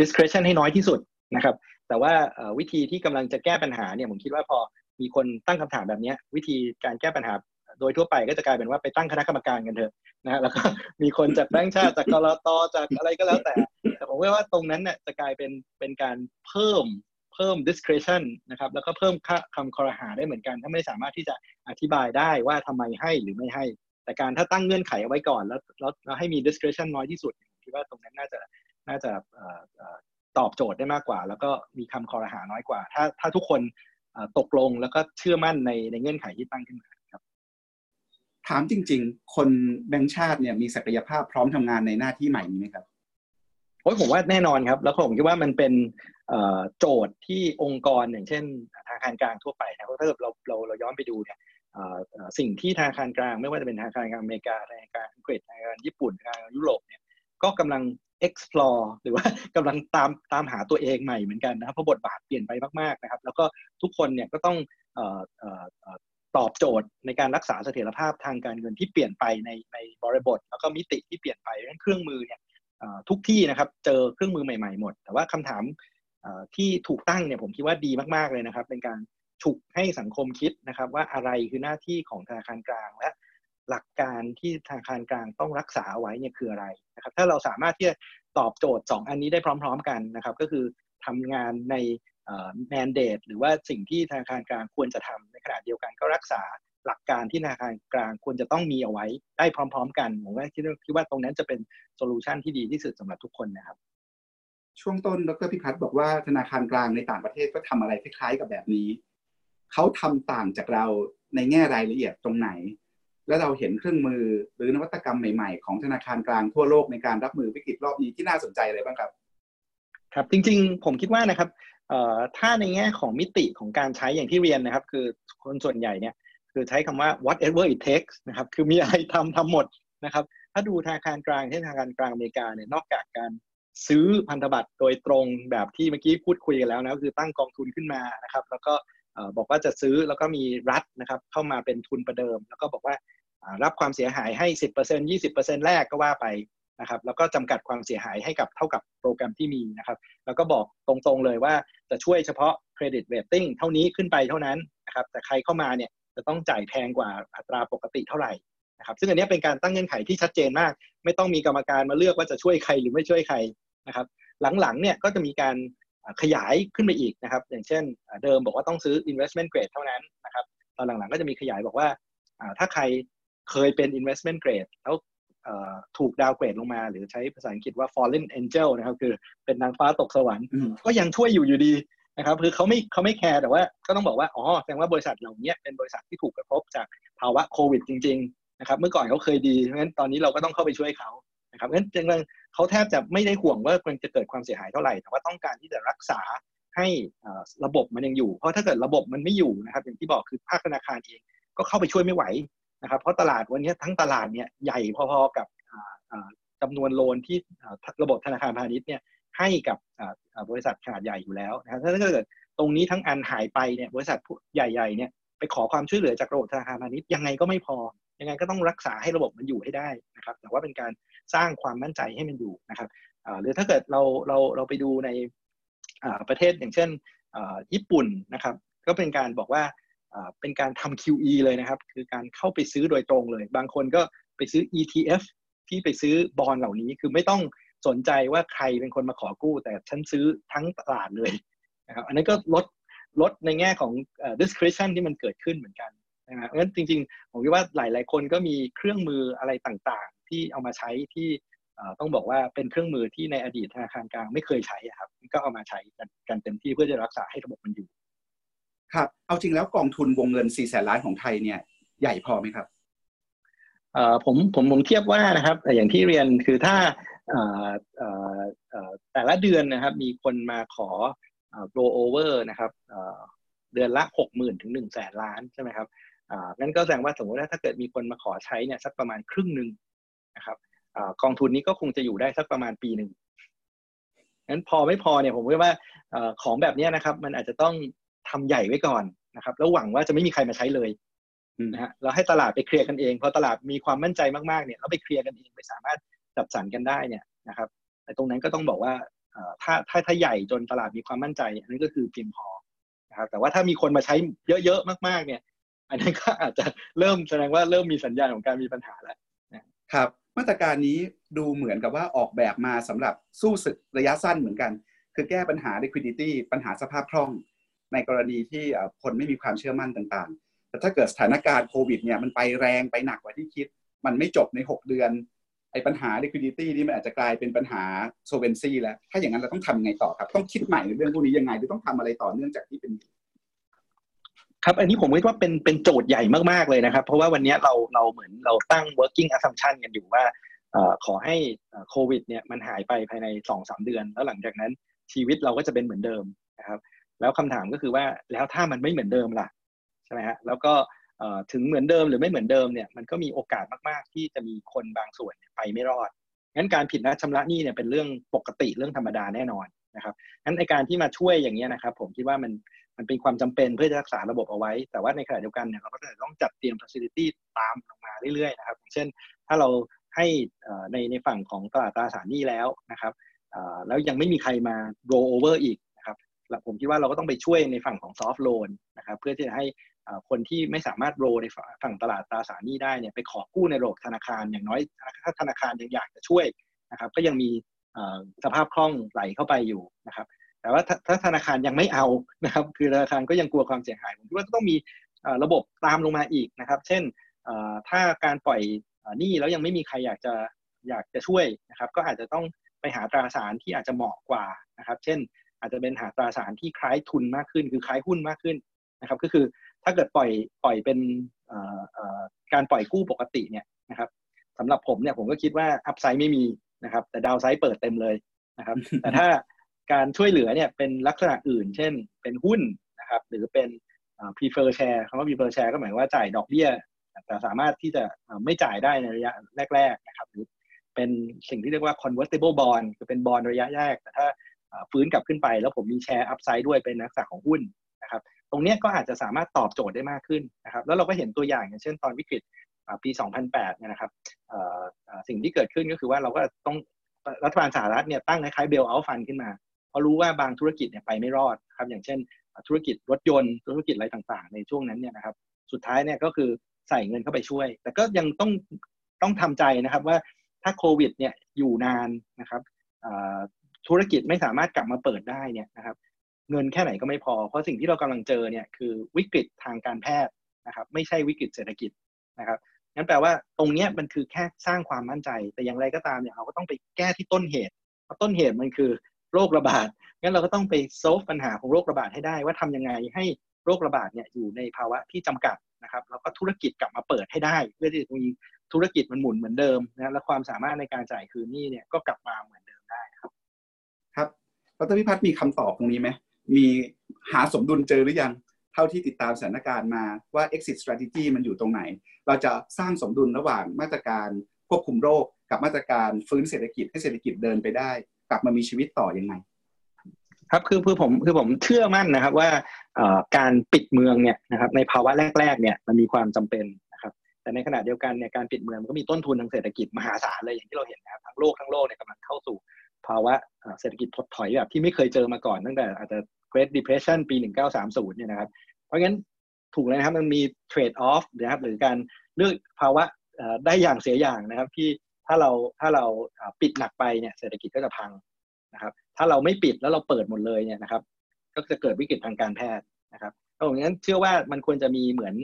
discretion ให้น้อยที่สุดนะครับ แต่ว่าวิธีที่กำลังจะแก้ปัญหาเนี่ยผมคิดว่าพอมีคนตั้งคำถามแบบนี้วิธีการแก้ปัญหา โดยทั่วไปก็จะกลายเป็นว่าไปตั้งคณะกรรมการกันเถอะนะแล้วก็มีคนจากแบงค์ชาติจากกรตจากอะไรก็แล้วแต่ แต่ผมว่าตรงนั้นเนี่ยจะกลายเป็นเป็นการเพิ่มเพิ่ม discretion นะครับแล้วก็เพิ่มคำคอรหาได้เหมือนกัน ถ้าไม่สามารถที่จะอธิบายได้ว่าทำไมให้หรือไม่ให้ แต่การถ้าตั้งเงื่อนไขเอาไว้ก่อน แล้วแล้วให้มี discretion น้อยที่สุดคิดว่าตรงนั้นน่าจะน่าจะตอบโจทย์ได้มากกว่า แล้วก็มีคำคอรหาน้อยกว่า ถ้าถ้าทุกคนตกลงแล้วก็เชื่อมั่นในในเงื่อนไขที่ตั้งขึ้นมา ถามจริง ๆ คนแบงค์ชาติเนี่ยมีศักยภาพพร้อมทำงานในหน้าที่ใหม่นี้ไหมครับโอ้ยผมว่าแน่นอนครับ แล้วผมคิดว่ามันเป็นโจทย์ที่องค์กรอย่างเช่นธนาคารกลางทั่วไปนะเพราะถ้าเราเราเราย้อนไปดูเนี่ยสิ่งที่ธนาคารกลางไม่ว่าจะเป็นธนาคารกลางอเมริกาธนาคารอังกฤษธนาคารญี่ปุ่นธนาคารยุโรปเนี่ยก็กำลัง explore หรือว่ากำลังตามตามหาตัวเองใหม่เหมือนกันนะครับเพราะบทบาทเปลี่ยนไปมากๆนะครับ แล้วก็ทุกคนเนี่ยก็ต้อง ตอบโจทย์ในการรักษาเสถียรภาพทางการเงินที่เปลี่ยนไปในในบริบท แล้วก็มิติที่เปลี่ยนไปนั้นเครื่องมือเนี่ยทุกที่นะครับเจอเครื่องมือใหม่ๆหมด แต่ว่าคำถามที่ถูกตั้งเนี่ยผมคิดว่าดีมากๆเลยนะครับ เป็นการฉุกให้สังคมคิดนะครับ ว่าอะไรคือหน้าที่ของธนาคารกลางและหลักการที่ธนาคารกลางต้องรักษาไว้เนี่ยคืออะไรนะครับ ถ้าเราสามารถที่จะตอบโจทย์ 2 อันนี้ได้พร้อม ๆ กันนะครับ ก็คือทำงานใน mandate หรือว่าสิ่งที่ธนาคารกลางควรจะทำในขณะเดียวกันก็รักษาหลักการที่ธนาคารกลางควรจะต้องมีเอาไว้ได้พร้อม ๆ กันผมว่าคิดคิดว่าตรงนั้นจะเป็น solutionูชันที่ดีที่สุดสำหรับทุกคนนะครับ ช่วงต้นดรพิพัฒน์บอกว่าธนาคารกลางในต่างประเทศก็ทำอะไรคล้ายๆกับแบบนี้ เขาทำต่างจากเราในแง่รายละเอียดตรงไหน และเราเห็นเครื่องมือหรือนวัตกรรมใหม่ๆ ของธนาคารกลางทั่วโลกในการรับมือวิกฤตรอบนี้ที่น่าสนใจอะไรบ้างครับ ครับจริงๆ ผมคิดว่านะครับ ถ้าในแง่ของมิติของการใช้อย่างที่เรียนนะครับ คือคนส่วนใหญ่เนี่ยคือใช้คำว่า whatever it takes นะครับ คือมีอะไรทำทำหมดนะครับ ถ้าดูธนาคารกลางเช่นธนาคารกลางอเมริกาเนี่ยนอกจากการซื้อพันธบัตรโดยตรงแบบที่เมื่อกี้พูดคุยกันแล้วนะคือตั้งกองทุนขึ้นมานะครับ แล้วก็บอกว่าจะซื้อแล้วก็มีรัฐนะครับ เข้ามาเป็นทุนประเดิม แล้วก็บอกว่ารับความเสียหายให้ 10% 20%แรกก็ว่าไป นะครับแล้วก็จำกัดความเสียหายให้กับเท่ากับโปรแกรมที่มีนะครับ แล้วก็บอกตรงๆเลยว่าจะช่วยเฉพาะเครดิตเรตติ้งเท่านี้ขึ้นไปเท่านั้นนะครับแต่ใครเข้ามาเนี่ยจะต้องจ่ายแพงกว่าอัตราปกติเท่าไหร่นะครับซึ่งอันนี้เป็นการตั้งเงื่อนไขที่ชัดเจนมาก ไม่ต้องมีกรรมการมาเลือกว่าจะช่วยใครหรือไม่ช่วยใครนะครับหลังๆเนี่ยก็จะมีการขยายขึ้นไปอีกนะครับ อย่างเช่นเดิมบอกว่าต้องซื้อ investment grade เท่านั้นนะครับตอนหลังๆก็จะมีขยายบอกว่าถ้าใครเคยเป็น investment grade แล้ว ถูกดาวเกรดลงมา หรือใช้ภาษาอังกฤษว่า fallen angel นะครับคือเป็นนางฟ้าตกสวรรค์ก็ยังช่วยอยู่อยู่ดีนะครับคือเขาไม่เขาไม่แคร์แต่ว่าก็ต้องบอกว่าอ๋อแสดงว่าบริษัทเหล่านี้เป็นบริษัทที่ถูกกระทบจากภาวะโควิดจริงๆนะครับเมื่อก่อนเขาเคยดีเพราะฉะนั้นตอนนี้เราก็ต้องเข้าไปช่วยเขานะครับเพราะฉะนั้นเขาแทบจะไม่ได้ห่วงว่ามันจะเกิดความเสียหายเท่าไหร่ แต่ว่าต้องการที่จะรักษาให้ระบบมันยังอยู่ เพราะถ้าเกิดระบบมันไม่อยู่นะครับอย่างที่บอกคือภาคธนาคารเองก็เข้าไปช่วยไม่ไหว นะครับเพราะตลาดวันนี้ทั้งตลาดเนี่ยใหญ่พอๆกับจำนวนโลนที่ระบบธนาคารพาณิชย์เนี่ยให้กับบริษัทขนาดใหญ่อยู่แล้วนะครับถ้าเกิดตรงนี้ทั้งอันหายไปเนี่ยบริษัทใหญ่ๆเนี่ยไปขอความช่วยเหลือจากระบบธนาคารพาณิชย์ยังไงก็ไม่พอ ยังไงก็ต้องรักษาให้ระบบมันอยู่ให้ได้นะครับแต่ว่าเป็นการสร้างความมั่นใจให้มันอยู่นะครับหรือถ้าเกิดเราเราเราไปดูในประเทศอย่างเช่นญี่ปุ่นนะครับ ก็เป็นการบอกว่า เป็นการทำ QE เลยนะครับ คือการเข้าไปซื้อโดยตรงเลย บางคนก็ไปซื้อ ETF ที่ไปซื้อบอลเหล่านี้คือไม่ต้องสนใจว่าใครเป็นคนมาขอกู้ แต่ฉันซื้อทั้งตลาดเลยนะครับอันนี้ก็ลดลดในแง่ของ discretion ที่มันเกิดขึ้นเหมือนกันนะครับงั้นจริงๆ ผมคิดว่าหลาย ๆ คนก็มีเครื่องมืออะไรต่างๆ ที่เอามาใช้ที่ต้องบอกว่าเป็นเครื่องมือที่ในอดีตธนาคารกลางไม่เคยใช้ครับ ก็เอามาใช้กันกันเต็มที่เพื่อจะรักษาให้ระบบมันอยู่ ครับ เอาจริงแล้วกองทุนวงเงิน4แสนล้านของไทยเนี่ยใหญ่พอไหมครับผมผมผมเทียบว่านะครับอย่างที่เรียนคือถ้าแต่ละเดือนนะครับ มีคนมาขอ roll over นะครับเดือนละหกหมื่นถึงหนึ่งแสนล้านใช่ไหมครับงั้นก็แสดงว่าสมมติว่าถ้าเกิดมีคนมาขอใช้เนี่ยสักประมาณครึ่งหนึ่งนะครับกองทุนนี้ก็คงจะอยู่ได้สักประมาณปีหนึ่งงั้นพอไม่พอเนี่ยผมว่าของแบบนี้นะครับ มันอาจจะต้อง ทำใหญ่ไว้ก่อนนะครับแล้วหวังว่าจะไม่มีใครมาใช้เลยนะฮะเราให้ตลาดไปเคลียร์กันเองพอตลาดมีความมั่นใจมากๆเนี่ยเราไปเคลียร์กันเองไปสามารถจับสรรกันได้เนี่ยนะครับแต่ตรงนั้นก็ต้องบอกว่าถ้าถ้าถ้าใหญ่จนตลาดมีความมั่นใจ อันนี้ก็คือเพียงพอนะครับแต่ว่าถ้ามีคนมาใช้เยอะๆมาก ๆ เนี่ย อันนั้นก็อาจจะเริ่มแสดงว่าเริ่มมีสัญญาณของการมีปัญหาแล้วครับมาตรการนี้ดูเหมือนกับว่าออกแบบมาสำหรับสู้ศึกระยะสั้นเหมือนกัน คือแก้ปัญหา liquidity ปัญหาสภาพคล่อง ในกรณีที่คนไม่มีความเชื่อมั่นต่างๆ แต่ถ้าเกิดสถานการณ์โควิดเนี่ยมันไปแรงไปหนักกว่าที่คิด มันไม่จบใน 6 เดือน ไอ้ปัญหา liquidity นี่มันอาจจะกลายเป็นปัญหา solvency แล้ว ถ้าอย่างนั้นเราต้องทำยังไงต่อครับ ต้องคิดใหม่ในเรื่องพวกนี้ยังไง หรือต้องทำอะไรต่อเนื่องจากที่เป็นครับอันนี้ผมคิดว่าเป็นเป็นโจทย์ใหญ่มากๆเลยนะครับ เพราะว่าวันนี้เราเราเหมือนเราตั้ง working assumption กันอยู่ว่าขอให้โควิดเนี่ยมันหายไปภายในสองสามเดือน แล้วหลังจากนั้นชีวิตเราก็จะเป็นเหมือนเดิมนะครับ แล้วคำถามก็คือว่าแล้วถ้ามันไม่เหมือนเดิมล่ะใช่ไหมฮะแล้วก็ถึงเหมือนเดิมหรือไม่เหมือนเดิมเนี่ยมันก็มีโอกาสมาก ๆ ที่จะมีคนบางส่วนไปไม่รอดงั้นการผิดนัดชำระหนี้เนี่ยเป็นเรื่องปกติเรื่องธรรมดาแน่นอนนะครับงั้นในการที่มาช่วยอย่างนี้นะครับ ผมคิดว่ามันมันเป็นความจำเป็นเพื่อจะรักษาระบบเอาไว้ แต่ว่าในขณะเดียวกันเนี่ยเราก็จะต้องจัดเตรียม facility ตามลงมาเรื่อยๆนะครับเช่น ถ้าเราให้ในในฝั่งของตลาดตราสารหนี้แล้วนะครับแล้วยังไม่มีใครมา roll over อีก ผมคิดว่าเราก็ต้องไปช่วยในฝั่งของ soft loan นะครับเพื่อที่จะให้คนที่ไม่สามารถโรในฝั่งตลาดตราสารหนี้ได้เนี่ยไปขอกู้ในระบบธนาคารอย่างน้อยถ้าธนาคารยังอยากจะช่วยนะครับ ก็ยังมีสภาพคล่องไหลเข้าไปอยู่นะครับ แต่ว่าถ้าธนาคารยังไม่เอานะครับ คือธนาคารก็ยังกลัวความเสียหายผมคิดว่าต้องมีระบบตามลงมาอีกนะครับ เช่นถ้าการปล่อยหนี้แล้วยังไม่มีใครอยากจะอยากจะช่วยนะครับ ก็อาจจะต้องไปหาตราสารที่อาจจะเหมาะกว่านะครับ เช่น อาจจะเป็นหาตราสารที่คล้ายทุนมากขึ้น คือคล้ายหุ้นมากขึ้นนะครับ ก็คือถ้าเกิดปล่อยปล่อยเป็นการปล่อยกู้ปกติเนี่ยนะครับสำหรับผมเนี่ยผมก็คิดว่า upside ไม่มีนะครับ แต่ downside เปิดเต็มเลยนะครับ แต่ถ้าการช่วยเหลือเนี่ยเป็นลักษณะอื่น เช่น เป็นหุ้นนะครับ หรือเป็น prefer share คำว่า prefer share ก็หมายว่าจ่ายดอกเบี้ย แต่สามารถที่จะไม่จ่ายได้ในระยะแรก ๆ นะครับ หรือเป็นสิ่งที่เรียกว่า convertible bond คือเป็นบอลระยะแรก แต่ถ้า ฟื้นกลับขึ้นไป แล้วผมมี share upside ด้วยเป็นลักษณะของหุ้นนะครับ ตรงนี้ก็อาจจะสามารถตอบโจทย์ได้มากขึ้นนะครับ แล้วเราก็เห็นตัวอย่างอย่างเช่นตอนวิกฤตปี 2008เนี่ยนะครับสิ่งที่เกิดขึ้นก็คือว่าเราก็ต้องรัฐบาลสหรัฐเนี่ยตั้งคล้ายๆเบลเอาฟันขึ้นมา เพราะรู้ว่าบางธุรกิจเนี่ยไปไม่รอดครับอย่างเช่น ธุรกิจรถยนต์ธุรกิจอะไรต่างๆ ในช่วงนั้นเนี่ยนะครับสุดท้ายเนี่ยก็คือใส่เงินเข้าไปช่วย แต่ก็ยังต้องต้องทำใจนะครับว่าถ้าโควิดเนี่ยอยู่นานนะครับ ธุรกิจไม่สามารถกลับมาเปิดได้เนี่ยนะครับ เงินแค่ไหนก็ไม่พอ เพราะสิ่งที่เรากำลังเจอเนี่ยคือวิกฤตทางการแพทย์นะครับ ไม่ใช่วิกฤตเศรษฐกิจนะครับงั้นแปลว่าตรงนี้มันคือแค่สร้างความมั่นใจ แต่อย่างไรก็ตามเนี่ยเราก็ต้องไปแก้ที่ต้นเหตุเพราะต้นเหตุมันคือโรคระบาดงั้นเราก็ต้องไปโซฟปัญหาของโรคระบาดให้ได้ ว่าทำยังไงให้โรคระบาดเนี่ยอยู่ในภาวะที่จำกัดนะครับแล้วก็ธุรกิจกลับมาเปิดให้ได้ เพื่อที่จะมีธุรกิจมันหมุนเหมือนเดิมนะและความสามารถในการจ่ายคืนนี้เนี่ยก็กลับมาเหมือนเดิมได้ครับ ครับ ดรพิพัฒน์มีคำตอบตรงนี้ไหมมีหาสมดุลเจอหรือยังเท่าที่ติดตามสถานการณ์มาว่า exit strategy มันอยู่ตรงไหน เราจะสร้างสมดุลระหว่างมาตรการควบคุมโรค กับมาตรการฟื้นเศรษฐกิจให้เศรษฐกิจเดินไปได้ กลับมามีชีวิตต่อยังไง ครับคือคือผมคือผมเชื่อมั่นนะครับว่าการปิดเมืองเนี่ยนะครับในภาวะแรก ๆเนี่ยมันมีความจำเป็นนะครับ แต่ในขณะเดียวกันเนี่ยการปิดเมืองมันก็มีต้นทุนทางเศรษฐกิจมหาศาลเลยอย่างที่เราเห็นนะครับทั้งโลกทั้งโลกเนี่ยกำลังเข้าสู่ ภาวะเศรษฐกิจถดถอยแบบที่ไม่เคยเจอมาก่อนตั้งแต่อาจจะ Great Depression ปี 1930 เนี่ยนะครับ เพราะงั้นถูกเลยนะครับมันมี trade off นะครับหรือการเลือกภาวะได้อย่างเสียอย่างนะครับ ที่ถ้าเราถ้าเราปิดหนักไปเนี่ยเศรษฐกิจก็จะพังนะครับ ถ้าเราไม่ปิดแล้วเราเปิดหมดเลยเนี่ยนะครับ ก็จะเกิดวิกฤตทางการแพทย์นะครับเพราะงั้นเชื่อว่ามันควรจะมีเหมือน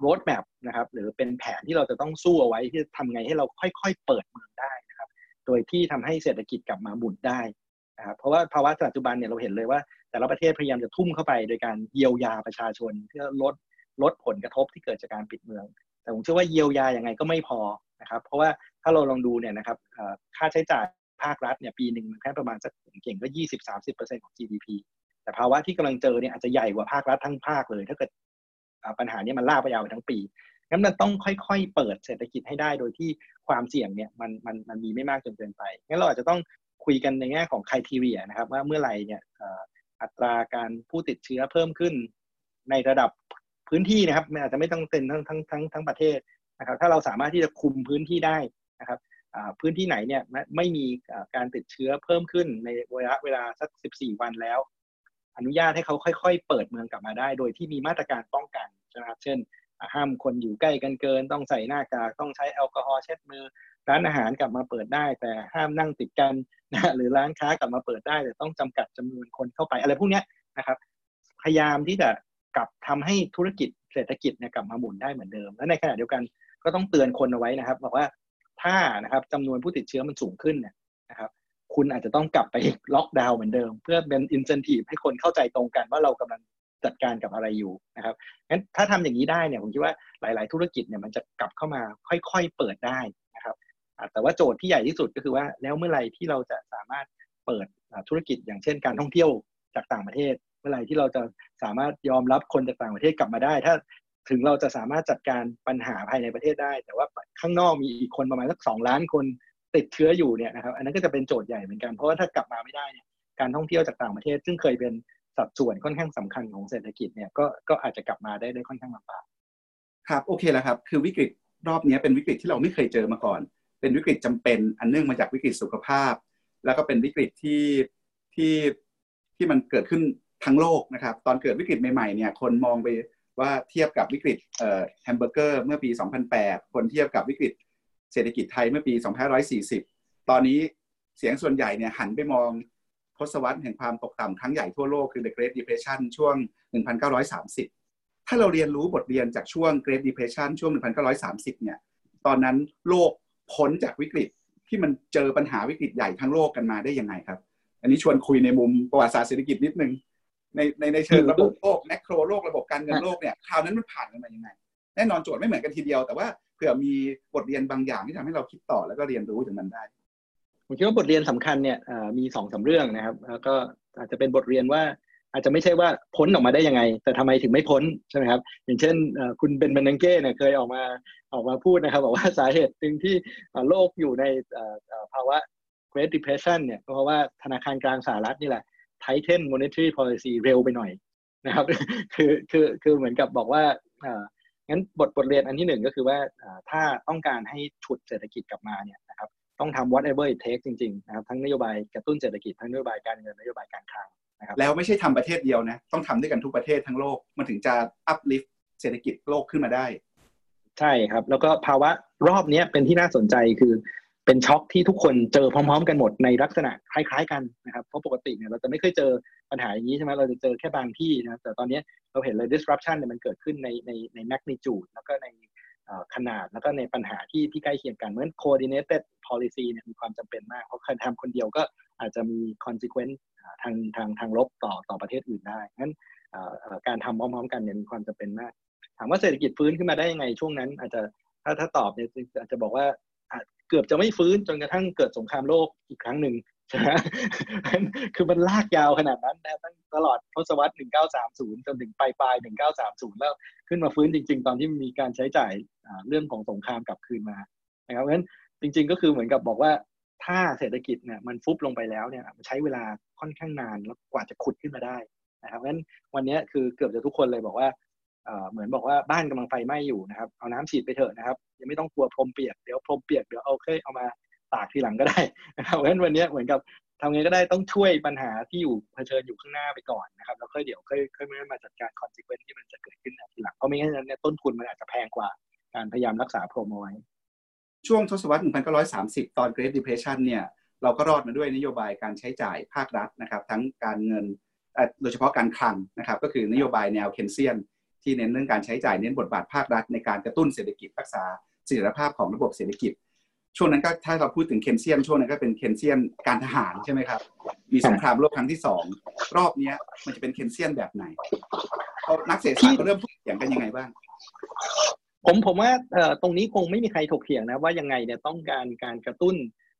โรดแมพนะครับ หรือเป็นแผนที่เราจะต้องสู้เอาไว้ที่ทำไงให้เราค่อยๆ เปิดเมืองได้ โดยที่ทำให้เศรษฐกิจกลับมาหมุนได้นะครับเพราะว่าภาวะปัจจุบันเนี่ยเราเห็นเลยว่า แต่ละประเทศพยายามจะทุ่มเข้าไปโดยการเยียวยาประชาชนเพื่อลดลดผลกระทบที่เกิดจากการปิดเมือง แต่ผมเชื่อว่าเยียวยาอย่างไงก็ไม่พอนะครับ เพราะว่าถ้าเราลองดูเนี่ยนะครับค่าใช้จ่ายภาครัฐเนี่ยปีหนึ่งมันแค่ประมาณสักเก่งก็ยี่สิบสามสิบเปอร์เซ็นของ GDP แต่ภาวะที่กำลังเจอเนี่ยอาจจะใหญ่กว่าภาครัฐทั้งภาคเลย ถ้าเกิดปัญหานี้มันลากไปยาวไปทั้งปี งั้นมันต้องค่อยๆ เปิดเศรษฐกิจให้ได้โดยที่ความเสี่ยงเนี่ยมันมันมันมีไม่มากจนเกินไป งั้นเราอาจจะต้องคุยกันในแง่ของคุณทีเรียนะครับว่าเมื่อไหร่เนี่ยอัตราการผู้ติดเชื้อเพิ่มขึ้นในระดับพื้นที่นะครับมันอาจจะไม่ต้องเป็นทั้งทั้งทั้งทั้งประเทศนะครับ ถ้าเราสามารถที่จะคุมพื้นที่ได้นะครับพื้นที่ไหนเนี่ยไม่มีการติดเชื้อเพิ่มขึ้นในระยะเวลาสัก 14 วันแล้ว อนุญาตให้เขาค่อย ๆ เปิดเมืองกลับมาได้ โดยที่มีมาตรการป้องกันนะครับ เช่น ห้ามคนอยู่ใกล้กันเกิน ต้องใส่หน้ากากต้องใช้แอลกอฮอล์เช็ดมือ ร้านอาหารกลับมาเปิดได้ แต่ห้ามนั่งติดกันนะหรือร้านค้ากลับมาเปิดได้ แต่ต้องจำกัดจำนวนคนเข้าไปอะไรพวกนี้นะครับพยายามที่จะกลับทำให้ธุรกิจเศรษฐกิจเนี่ยกลับมาหมุนได้เหมือนเดิม และในขณะเดียวกันก็ต้องเตือนคนเอาไว้นะครับบอกว่าถ้านะครับจำนวนผู้ติดเชื้อมันสูงขึ้นเนี่ยนะครับคุณอาจจะต้องกลับไปล็อกดาวน์เหมือนเดิม เพื่อเป็นอินเซนティブให้คนเข้าใจตรงกันว่าเรากำลัง จัดการกับอะไรอยู่นะครับงั้นถ้าทำอย่างนี้ได้เนี่ยผมคิดว่าหลาย ๆ ธุรกิจเนี่ยมันจะกลับเข้ามาค่อย ๆ เปิดได้นะครับแต่ว่าโจทย์ที่ใหญ่ที่สุดก็คือว่าแล้วเมื่อไหร่ที่เราจะสามารถเปิดธุรกิจอย่างเช่นการท่องเที่ยวจากต่างประเทศ เมื่อไหร่ที่เราจะสามารถยอมรับคนจากต่างประเทศกลับมาได้ ถ้าถึงเราจะสามารถจัดการปัญหาภายในประเทศได้ แต่ว่าข้างนอกมีอีกคนประมาณสักสองล้านคนติดเชื้ออยู่เนี่ยนะครับอันนั้นก็จะเป็นโจทย์ใหญ่เหมือนกันเพราะว่าถ้ากลับมาไม่ได้เนี่ยการท่องเที่ยวจากต่างประเทศ ซึ่งเคยเป็น สัดส่วนค่อนข้างสำคัญของเศรษฐกิจเนี่ยก็ก็อาจจะกลับมาได้ได้ค่อนข้างลำบากครับโอเคแล้วครับ คือวิกฤตรอบนี้เป็นวิกฤตที่เราไม่เคยเจอมาก่อน เป็นวิกฤตจำเป็นอันเนื่องมาจากวิกฤตสุขภาพ แล้วก็เป็นวิกฤตที่ที่ที่มันเกิดขึ้นทั้งโลกนะครับ ตอนเกิดวิกฤตใหม่ๆเนี่ยคนมองไปว่าเทียบกับวิกฤตแฮมเบอร์เกอร์เมื่อปี 2008 คนเทียบกับวิกฤตเศรษฐกิจไทยเมื่อปี 2540 ตอนนี้เสียงส่วนใหญ่เนี่ยหันไปมอง ทศวรรษแห่งความตกต่ำครั้งใหญ่ทั่วโลกคือ The Great Depression ช่วง 1930 ถ้าเราเรียนรู้บทเรียนจากช่วง Great Depression ช่วง 1930 เนี่ย ตอนนั้นโลกพ้นจากวิกฤตที่มันเจอปัญหาวิกฤตใหญ่ทั้งโลกกันมาได้ยังไงครับ อันนี้ชวนคุยในมุมประวัติศาสตร์เศรษฐกิจนิดนึง ในในในเชิงระบบโลกแมกโครโลกระบบการเงินโลกเนี่ยคราวนั้นมันผ่านกันมายังไง แน่นอนโจทย์ไม่เหมือนกันทีเดียว แต่ว่าเผื่อมีบทเรียนบางอย่างที่ทำให้เราคิดต่อแล้วก็เรียนรู้จากมันได้ ผมคิดว่าบทเรียนสำคัญเนี่ยมีสองสาเรื่องนะครับ แล้วก็อาจจะเป็นบทเรียนว่าอาจจะไม่ใช่ว่าพ้นออกมาได้ยังไง แต่ทำไมถึงไม่พ้นใช่ไหมครับ อย่างเช่นคุณเบนเบนนังเก้เนี่ยเคยออกมาออกมาพูดนะครับ บอกว่าสาเหตุหนึ่งที่โลกอยู่ในภาวะ Great Depression เนี่ยเพราะว่าธนาคารกลางสหรัฐนี่แหละ tighten monetary policy เร็วไปหน่อยนะครับ คือคือคือเหมือนกับบอกว่างั้นบทบทเรียนอันที่หนึ่งก็คือว่าถ้าต้องการให้ฉุดเศรษฐกิจกลับมาเนี่ย ต้องทำ whatever it takes จริงๆนะครับทั้งนโยบายกระตุ้นเศรษฐกิจทั้งนโยบายการเงินนโยบายการคลังนะครับแล้วไม่ใช่ทำประเทศเดียวนะต้องทำด้วยกันทุกประเทศทั้งโลกมันถึงจะ uplift เศรษฐกิจโลกขึ้นมาได้ ใช่ครับ แล้วก็ภาวะรอบนี้เป็นที่น่าสนใจคือเป็นช็อคที่ทุกคนเจอพร้อม ๆ กันหมดในลักษณะคล้าย ๆ กันนะครับเพราะปกติเนี่ยเราจะไม่เคยเจอปัญหาอย่างนี้ใช่ไหมเราจะเจอแค่บางที่นะแต่ตอนนี้เราเห็นเลย disruption เนี่ยมันเกิดขึ้นในในใน magnitude แล้วก็ใน ขนาดแล้วก็ในปัญหาที่ที่ใกล้เคียงกันเหมือน coordinated policy เนี่ยมีความจำเป็นมาก เพราะการทำคนเดียวก็อาจจะมี consequence ทางทางทางลบต่อต่อประเทศอื่นได้งั้นการทำพร้อมๆ กันเนี่ยมีความจำเป็นมาก ถามว่าเศรษฐกิจฟื้นขึ้นมาได้ยังไงช่วงนั้น อาจจะถ้าถ้าตอบเนี่ยอาจจะบอกว่าเกือบจะไม่ฟื้นจนกระทั่งเกิดสงครามโลกอีกครั้งหนึ่ง ใช่ไหมคือมันลากยาวขนาดนั้นนะตั้งตลอดทศวรรษ 1930 จนถึงปลายปลาย 1930 แล้วขึ้นมาฟื้นจริง ๆ ตอนที่มีการใช้จ่ายเรื่องของสงครามกลับคืนมานะครับเพราะฉะนั้นจริง ๆ ก็คือเหมือนกับบอกว่าถ้าเศรษฐกิจเนี่ยมันฟุบลงไปแล้วเนี่ยมันใช้เวลาค่อนข้างนานแล้วกว่าจะขุดขึ้นมาได้นะครับเพราะฉะนั้นวันนี้คือเกือบจะทุกคนเลยบอกว่าเหมือนบอกว่าบ้านกำลังไฟไหม้อยู่นะครับเอาน้ำฉีดไปเถอะนะครับยังไม่ต้องกลัวพรมเปียกเดี๋ยวพรมเปียกเดี๋ยวเอาเคยเอามา ตากทีหลังก็ได้นะครับเพราะฉะนั้นวันนี้เหมือนกับทำไงก็ได้ต้องช่วยปัญหาที่อยู่เผชิญอยู่ข้างหน้าไปก่อนนะครับแล้วค่อยเดี๋ยวค่อยค่อยมาจัดการ consequence ที่มันจะเกิดขึ้นทีหลังเพราะไม่งั้นเนี่ยต้นทุนมันอาจจะแพงกว่าการพยายามรักษาพรมเอาไว้ช่วงทศวรรษ 1930 ตอน Great Depression เนี่ยเราก็รอดมาด้วยนโยบายการใช้จ่ายภาครัฐนะครับ ทั้งการเงินโดยเฉพาะการคลังนะครับ ก็คือนโยบายแนว Keynesian ที่เน้นเรื่องการใช้จ่ายเน้นบทบาทภาครัฐ ในการกระตุ้นเศรษฐกิจรักษาเสถียรภาพของระบบเศรษฐกิจ ช่วงนั้นก็ถ้าเราพูดถึงเคนเซียนช่วงนั้นก็เป็นเคนเซียนการทหารใช่ไหมครับ มีสงครามโลกครั้งที่สองรอบนี้มันจะเป็นเคนเซียนแบบไหนนักเศรษฐศาสตร์เริ่มพูดเถียงกันยังไงบ้างผมผมว่าตรงนี้คงไม่มีใครถกเถียงนะว่ายังไงเนี่ยต้องการการกระตุ้น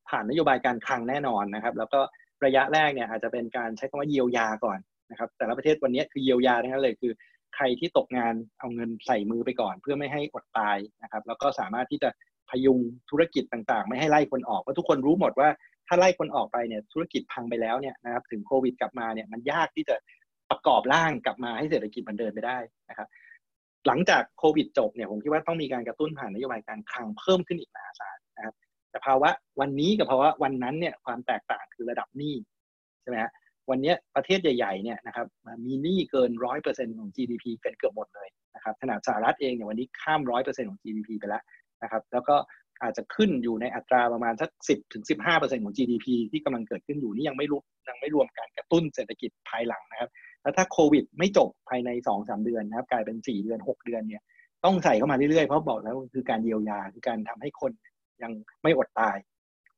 ผ่านนโยบายการคลังแน่นอนนะครับ แล้วก็ระยะแรกเนี่ยอาจจะเป็นการใช้คำว่าเยียวยาก่อนนะครับแต่ละประเทศวันนี้คือเยียวยาทั้งนั้นเลยคือ ใครที่ตกงานเอาเงินใส่มือไปก่อน เพื่อไม่ให้อดตายนะครับ แล้วก็สามารถที่จะ พยุงธุรกิจต่างๆ ไม่ให้ไล่คนออกเพราะทุกคนรู้หมดว่าถ้าไล่คนออกไปเนี่ยธุรกิจพังไปแล้วเนี่ยนะครับถึงโควิดกลับมาเนี่ยมันยากที่จะประกอบร่างกลับมาให้เศรษฐกิจมันเดินไปได้นะครับหลังจากโควิดจบเนี่ยผมคิดว่าต้องมีการกระตุ้นผ่านนโยบายการคลังเพิ่มขึ้นอีกมหาศาลนะครับแต่ภาวะวันนี้กับภาวะวันนั้นเนี่ยความแตกต่างคือระดับหนี้ใช่ไหมฮะวันนี้ประเทศใหญ่ๆเนี่ยนะครับมีหนี้เกินร้อยเปอร์เซ็นต์ของ GDP เป็นเกือบหมดเลยนะครับขนาดสหรัฐเองเนี่ยวันนี้ข้ามร้อยเปอร์เซ็นต์ของ GDP ไปแล้ว นะครับ แล้วก็อาจจะขึ้นอยู่ในอัตราประมาณสักสิบถึงสิบห้าเปอร์เซ็นต์ของ GDP ที่กำลังเกิดขึ้นอยู่นี่ยังไม่รู้ยังไม่รวมการกระตุ้นเศรษฐกิจภายหลังนะครับ แล้วถ้าโควิดไม่จบภายในสองสามเดือนนะครับ กลายเป็นสี่เดือนหกเดือนเนี่ยต้องใส่เข้ามาเรื่อยๆ เพราะบอกแล้วคือการเยียวยาคือการทำให้คนยังไม่อดตาย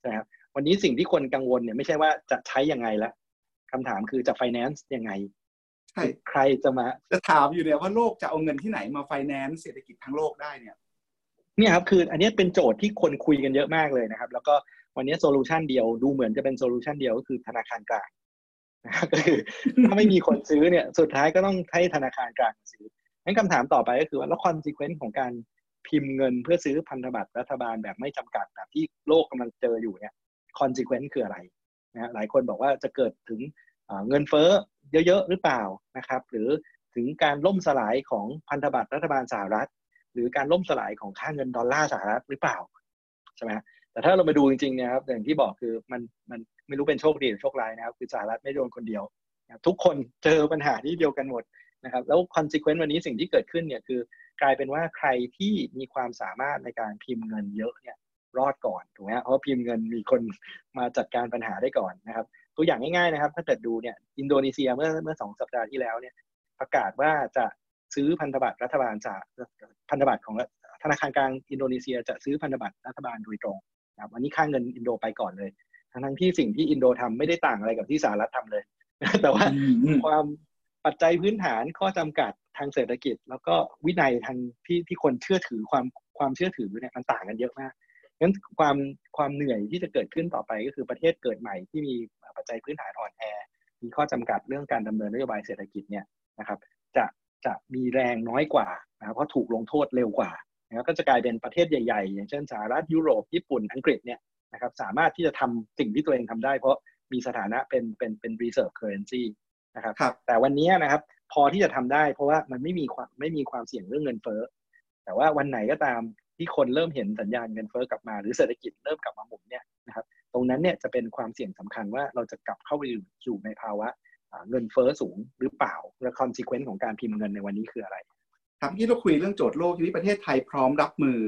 นะครับวันนี้สิ่งที่คนกังวลเนี่ยไม่ใช่ว่าจะใช้ยังไงแล้วคำถามคือจะ finance ยังไงใช่ใครจะมาจะถามอยู่เนี่ยว่าโลกจะเอาเงินที่ไหนมา finance เศรษฐกิจทั้งโลกได้เนี่ย เนี่ยครับคืออันนี้เป็นโจทย์ที่คนคุยกันเยอะมากเลยนะครับ แล้วก็วันนี้ solution เดียวดูเหมือนจะเป็น solution เดียวก็คือธนาคารกลางนะครับก็คือถ้าไม่มีคนซื้อเนี่ยสุดท้ายก็ต้องให้ธนาคารกลางซื้องั้นคำถามต่อไปก็คือว่าแล้ว consequence ของการพิมพ์เงินเพื่อซื้อพันธบัตรรัฐบาลแบบไม่จำกัดแบบที่โลกกำลังเจออยู่เนี่ย consequence คืออะไรนะหลายคนบอกว่าจะเกิดถึงเงินเฟ้อเยอะๆหรือเปล่านะครับ หรือถึงการล่มสลายของพันธบัตรรัฐบาลสหรัฐ หรือการล่มสลายของค่าเงินดอลลาร์สหรัฐหรือเปล่าใช่ไหมแต่ถ้าเรามาดูจริงๆเนี่ยครับอย่างที่บอกคือมันมันไม่รู้เป็นโชคดีหรือโชคร้ายนะครับ คือสหรัฐไม่โดนคนเดียว ทุกคนเจอปัญหาที่เดียวกันหมดนะครับแล้ว consequence วันนี้สิ่งที่เกิดขึ้นเนี่ยคือกลายเป็นว่าใครที่มีความสามารถในการพิมพ์เงินเยอะเนี่ยรอดก่อนถูกไหมเพราะพิมพ์เงินมีคนมาจัดการปัญหาได้ก่อนนะครับ ตัวอย่างง่ายๆนะครับ ถ้าเกิดดูเนี่ยอินโดนีเซียเมื่อเมื่อสองสัปดาห์ที่แล้วเนี่ยประกาศว่าจะ ซื้อพันธบัตรรัฐบาลจากพันธบัตรของธนาคารกลางอินโดนีเซีย จะซื้อพันธบัตรรัฐบาลโดยตรงนะครับวันนี้ค่าเงินอินโดไปก่อนเลย ทั้งที่สิ่งที่อินโดทำไม่ได้ต่างอะไรกับที่สหรัฐทำเลย แต่ว่าความปัจจัยพื้นฐานข้อจำกัดทางเศรษฐกิจ แล้วก็วินัยทางที่ที่คนเชื่อถือความความเชื่อถือเนี่ยมันต่างกันเยอะมากงั้นความความเหนื่อยที่จะเกิดขึ้นต่อไปก็คือประเทศเกิดใหม่ที่มีปัจจัยพื้นฐานอ่อนแอมีข้อจำกัดเรื่องการดำเนินนโยบายเศรษฐกิจเนี่ยนะครับ จะ จะมีแรงน้อยกว่านะครับเพราะถูกลงโทษเร็วกว่านะครับก็จะกลายเป็นประเทศใหญ่ๆ อย่างเช่นสหรัฐยุโรปญี่ปุ่นอังกฤษเนี่ยนะครับสามารถที่จะทำสิ่งที่ตัวเองทำได้ เพราะมีสถานะเป็นเป็นเป็น reserve currency นะครับรบแต่วันนี้นะครับพอที่จะทำได้เพราะว่ามันไม่มีความไม่มีความเสี่ยงเรื่องเงินเฟ้อแต่ว่าวันไหนก็ตามที่คนเริ่มเห็นสัญญาณเงินเฟ้อกลับมาหรือเศรษฐกิจเริ่มกลับมาหมุนเนี่ยนะครับตรงนั้นเนี่ยจะเป็นความเสี่ยงสำคัญว่าเราจะกลับเข้าไปอยู่ในภาวะ เงินเฟ้อสูงหรือเปล่า และ consequence ของการพิมพ์เงินในวันนี้คืออะไร ครับที่เราคุยเรื่องโจทย์โลกที่ประเทศไทยพร้อมรับมือ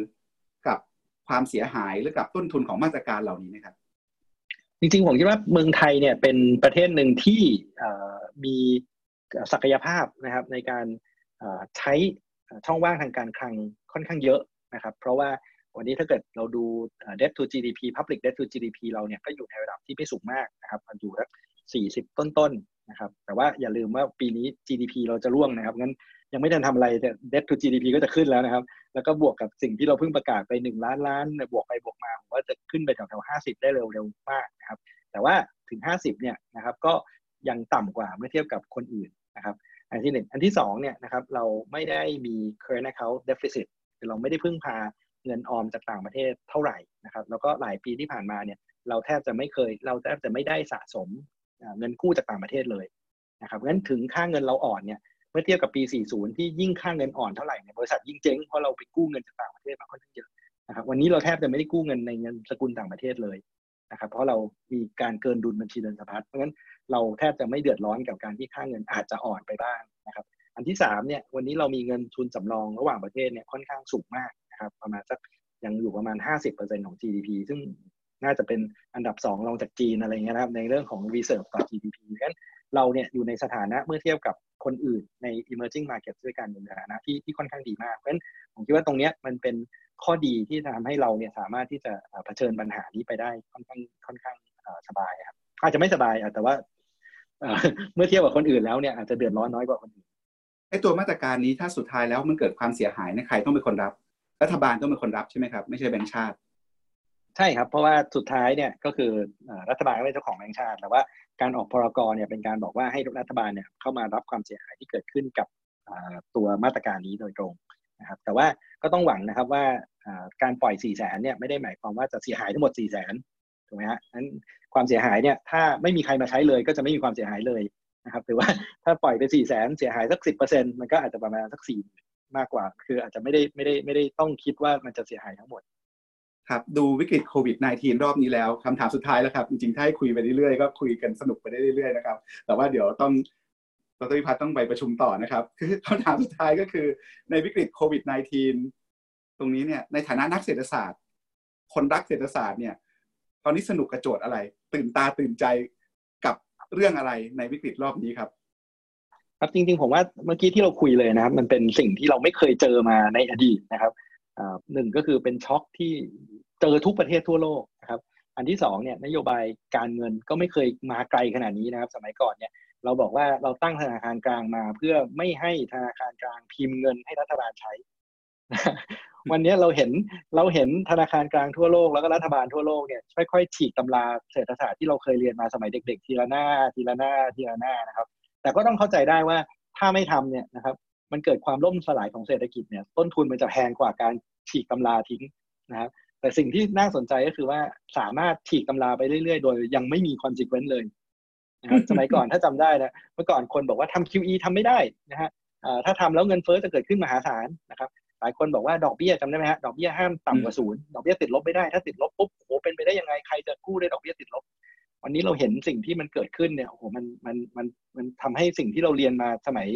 กับความเสียหายหรือกับต้นทุนของมาตรการเหล่านี้นะครับ จริงๆ ผมคิดว่าเมืองไทยเนี่ยเป็นประเทศหนึ่งที่มีศักยภาพนะครับในการใช้ช่องว่างทางการคลังค่อนข้างเยอะนะครับ เพราะว่าวันนี้ถ้าเกิดเราดู debt to GDP public debt to GDP เราเนี่ยก็อยู่ในระดับที่ไม่สูงมากนะครับมันอยู่สัก40 ต้นๆ นะครับ แต่ว่าอย่าลืมว่าปีนี้ GDP เราจะร่วงนะครับงั้นยังไม่ทันทำอะไรแต่ debt to GDP ก็จะขึ้นแล้วนะครับ แล้วก็บวกกับสิ่งที่เราเพิ่งประกาศไป 1 ล้านล้าน บวกไปบวกมาผมว่าจะขึ้นไปแถวๆ50ได้เร็วๆมากนะครับ แต่ว่าถึง 50เนี่ยนะครับก็ยังต่ำกว่าเมื่อเทียบกับคนอื่นนะครับ อันที่หนึ่งอันที่สองเนี่ยนะครับเราไม่ได้มี current account deficit คือเราไม่ได้พึ่งพาเงินออมจากต่างประเทศเท่าไหร่นะครับ แล้วก็หลายปีที่ผ่านมาเนี่ยเราแทบจะไม่เคย เราแทบจะไม่ได้สะสม เงินกู้จากต่างประเทศเลยนะครับงั้นถึงค่าเงินเราอ่อนเนี่ยเมื่อเทียบกับปี 40 ที่ยิ่งค่าเงินอ่อนเท่าไหร่เนี่ยบริษัทยิ่งเจ๊งเพราะเราไปกู้เงินจากต่างประเทศมาค่อนข้างเยอะนะครับวันนี้เราแทบจะไม่ได้กู้เงินในเงินสกุลต่างประเทศเลยนะครับเพราะเรามีการเกินดุลบัญชีเดินสะพัดเพราะงั้นเราแทบจะไม่เดือดร้อนกับการที่ค่าเงินอาจจะอ่อนไปบ้างนะครับอันที่3เนี่ยวันนี้เรามีเงินทุนสำรองระหว่างประเทศเนี่ยค่อนข้างสูงมากนะครับประมาณสักยังอยู่ประมาณ 50%ของ GDP ซึ่ง น่าจะเป็นอันดับ2รองจากจีนอะไรเงี้ยนะครับในเรื่องของ reserve ต่อ GDP งั้นเราเนี่ยอยู่ในสถานะเมื่อเทียบกับคนอื่นใน emerging market ด้วยกันอยู่ในสถานะที่ที่ค่อนข้างดีมาก เพราะฉะนั้นผมคิดว่าตรงเนี้ยมันเป็นข้อดีที่ทำให้เราเนี่ยสามารถที่จะเผชิญปัญหานี้ไปได้ค่อนข้างค่อนข้างสบายครับอาจจะไม่สบายแต่ว่าเมื่อเทียบกับคนอื่นแล้วเนี่ยอาจจะเดือดร้อนน้อยกว่าคนอื่นไอ้ตัวมาตรการนี้ถ้าสุดท้ายแล้วมันเกิดความเสียหายในใครต้องเป็นคนรับ รัฐบาลต้องเป็นคนรับใช่ไหมครับ ไม่ใช่แบงค์ชาติ ใช่ครับ เพราะว่าสุดท้ายเนี่ยก็คือรัฐบาลก็เป็นเจ้าของแบงค์ชาติ แต่ว่าการออกพรกรเนี่ยเป็นการบอกว่าให้รัฐบาลเนี่ยเข้ามารับความเสียหายที่เกิดขึ้นกับตัวมาตรการนี้โดยตรงนะครับ แต่ว่าก็ต้องหวังนะครับว่าการปล่อย4ี่แสนเนี่ยไม่ได้หมายความว่าจะเสียหายทั้งหมด4ี่แสนถูกไหมฮะนั้นความเสียหายเนี่ยถ้าไม่มีใครมาใช้เลยก็จะไม่มีความเสียหายเลยนะครับหรือว่าถ้าปล่อยไป4ี่แสนเสียหายสักสิบเปอร์เซ็นต์มันก็อาจจะประมาณสักสี่มากกว่า คืออาจจะไม่ได้ไม่ได้ไม่ได้ต้องคิดว่ามันจะเสียหายทั้งหมด ครับดูวิกฤตโควิด -19 รอบนี้แล้วคำถามสุดท้ายแล้วครับ จริงๆ ถ้าให้คุยไปเรื่อยๆ ก็คุยกันสนุกไปได้เรื่อยๆ นะครับ แต่ว่าเดี๋ยวต้องดรพิพัฒน์ต้องไปประชุมต่อนะครับคือคำถามสุดท้ายก็คือในวิกฤตโควิด -19 ตรงนี้เนี่ยในฐานะนักเศรษฐศาสตร์ คนรักเศรษฐศาสตร์เนี่ยตอนนี้สนุกกระโจทย์อะไร ตื่นตาตื่นใจกับเรื่องอะไรในวิกฤตรอบนี้ครับครับจริงๆผมว่าเมื่อกี้ที่เราคุยเลยนะครับ มันเป็นสิ่งที่เราไม่เคยเจอมาในอดีตนะครับหนึ่งก็คือเป็นช็อคที่ เจอทุกประเทศทั่วโลกนะครับ อันที่สองเนี่ยนโยบายการเงินก็ไม่เคยมาไกลขนาดนี้นะครับ สมัยก่อนเนี่ยเราบอกว่าเราตั้งธนาคารกลางมา เพื่อไม่ให้ธนาคารกลางพิมพ์เงินให้รัฐบาลใช้ วันนี้เราเห็นเราเห็นธนาคารกลางทั่วโลกแล้วก็รัฐบาลทั่วโลกเนี่ยค่อยๆฉีกตำราเศรษฐศาสตร์ที่เราเคยเรียนมาสมัยเด็ก ๆ ทีละหน้าทีละหน้าทีละหน้านะครับ แต่ก็ต้องเข้าใจได้ว่าถ้าไม่ทำเนี่ยนะครับมันเกิดความล่มสลายของเศรษฐกิจเนี่ยต้นทุนมันจะแพงกว่าการฉีกตำราทิ้งนะครับ แต่สิ่งที่น่าสนใจก็คือว่าสามารถฉีกตำราไปเรื่อยๆ โดยยังไม่มีคอนซิเควนต์เลยนะครับสมัยก่อนถ้าจำได้นะเมื่อก่อนคนบอกว่าทำ QE ทำไม่ได้นะฮะถ้าทำแล้วเงินเฟ้อจะเกิดขึ้นมหาศาลนะครับหลายคนบอกว่าดอกเบี้ยจำได้ไหมฮะดอกเบี้ยห้ามต่ำกว่าศูนย์ดอกเบี้ยติดลบไม่ได้ถ้าติดลบปุ๊บโอ้เป็นไปได้ยังไงใครจะกู้ได้ดอกเบี้ยติดลบ วันนี้เราเห็นสิ่งที่มันเกิดขึ้นเนี่ยโอ้โหมันมันมันมันทำให้สิ่งที่เราเรียนมาสมัย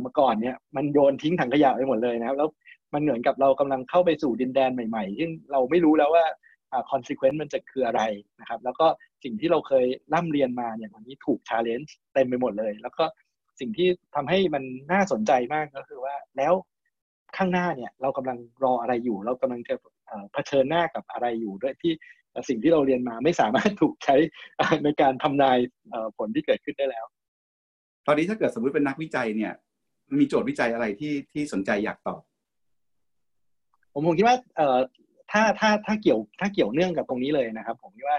เมื่อก่อนเนี่ยมันโยนทิ้งถังขยะไปหมดเลยนะครับแล้ว มันเหมือนกับเรากำลังเข้าไปสู่ดินแดนใหม่ๆซึ่งเราไม่รู้แล้วว่าคอ่า consequence มันจะคืออะไรนะครับ แล้วก็สิ่งที่เราเคยร่ำเรียนมาเนี่ยวันนี้ถูก challenge เต็มไปหมดเลย แล้วก็สิ่งที่ทำให้มันน่าสนใจมากก็คือว่าแล้วข้างหน้าเนี่ยเรากำลังรออะไรอยู่ เรากำลังจะเผชิญหน้ากับอะไรอยู่ด้วยที่สิ่งที่เราเรียนมาไม่สามารถถูกใช้ในการทำนายผลที่เกิดขึ้นได้แล้ว ตอนนี้ถ้าเกิดสมมติเป็นนักวิจัยเนี่ย มีโจทย์วิจัยอะไรที่ที่สนใจอยากตอบ ผมผมคิดว่าเอ่อถ้าถ้าถ้าเกี่ยวถ้าเกี่ยวเนื่องกับตรงนี้เลยนะครับ ผมคิดว่า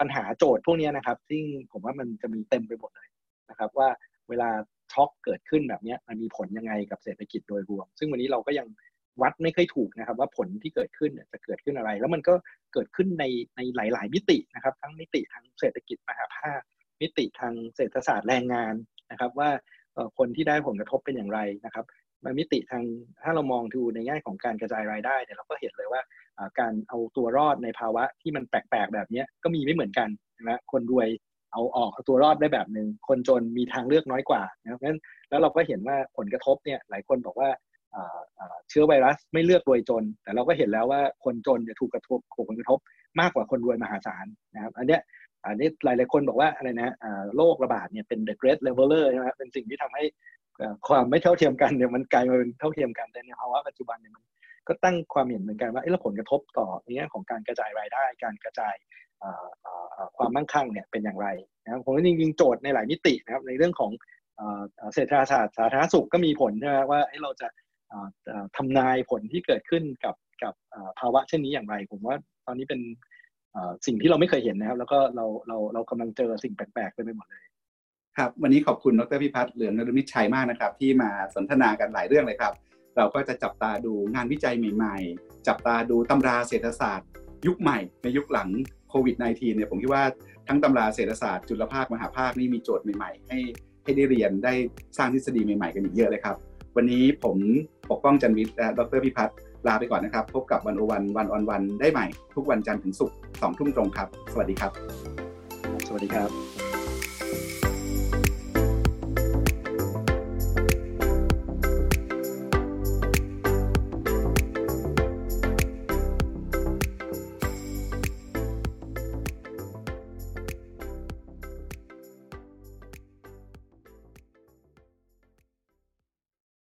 ปัญหาโจทย์พวกนี้นะครับ ซึ่งผมว่ามันจะมีเต็มไปหมดเลยนะครับ ว่าเวลาช็อคเกิดขึ้นแบบนี้มันมีผลยังไงกับเศรษฐกิจโดยรวม ซึ่งวันนี้เราก็ยังวัดไม่ค่อยถูกนะครับ ว่าผลที่เกิดขึ้นจะเกิดขึ้นอะไร แล้วมันก็เกิดขึ้นในในหลาย ๆ มิตินะครับ ทั้งมิติทางเศรษฐกิจมหาภาคมิติทางเศรษฐศาสตร์แรงงานนะครับ ว่าคนที่ได้ผลกระทบเป็นอย่างไรนะครับ มามิติทางถ้าเรามองดูในแง่ของการกระจายรายได้เนี่ยเราก็เห็นเลยว่าการเอาตัวรอดในภาวะที่มันแปลกๆแบบนี้ก็มีไม่เหมือนกันนะคนรวยเอาออกเอาตัวรอดได้แบบหนึ่งคนจนมีทางเลือกน้อยกว่านะครับนั้นแล้วเราก็เห็นว่าผลกระทบเนี่ยหลายคนบอกว่าเชื้อไวรัสไม่เลือกรวยจน แต่เราก็เห็นแล้วว่าคนจนจะถูกกระทบผลกระทบมากกว่าคนรวยมหาศาลนะครับอันเนี้ยอันนี้หลายหลายคนบอกว่าอะไรนะโรคระบาดเนี่ยเป็น the great leveler ใช่ไหมเป็นสิ่งที่ทำให้ ความไม่เท่าเทียมกันเนี่ยมันกลายมาเป็นเท่าเทียมกันแต่ในภาวะปัจจุบันเนี่ยมันก็ตั้งความเห็นเหมือนกันว่าแล้วผลกระทบต่อในแง่ของการกระจายรายได้ การกระจายความมั่งคั่งเนี่ยเป็นอย่างไรนะครับผมจริงๆโจทย์ในหลายมิตินะครับในเรื่องของเศรษฐศาสตร์สาธารณสุขก็มีผลใช่ไหมว่าเราจะทำนายผลที่เกิดขึ้นกับกับภาวะเช่นนี้อย่างไร ผมว่าตอนนี้เป็นสิ่งที่เราไม่เคยเห็นนะครับ แล้วก็เราเราเรากำลังเจอสิ่งแปลกๆไปหมดเลย ครับวันนี้ขอบคุณดรพิพัฒน์เหลืองนรมิตชัยมากนะครับ ที่มาสนทนากันหลายเรื่องเลยครับ เราก็จะจับตาดูงานวิจัยใหม่ ๆ จับตาดูตำราเศรษฐศาสตร์ ยุคใหม่ในยุคหลังโควิด -19 เนี่ยผมคิดว่าทั้งตำราเศรษฐศาสตร์จุลภาคมหาภาคนี่มีโจทย์ใหม่ๆ ให้ให้ได้เรียนได้สร้างทฤษฎีใหม่ๆ กันอีกเยอะเลยครับ วันนี้ผมปกป้องจันวิทย์และดรพิพัฒน์ลาไปก่อนนะครับ พบกับวันโอวันวันออนวันได้ใหม่ ทุกวันจันทร์ถึงศุกร์สองทุ่มตรงครับ สวัสดีครับ สวัสดีครับ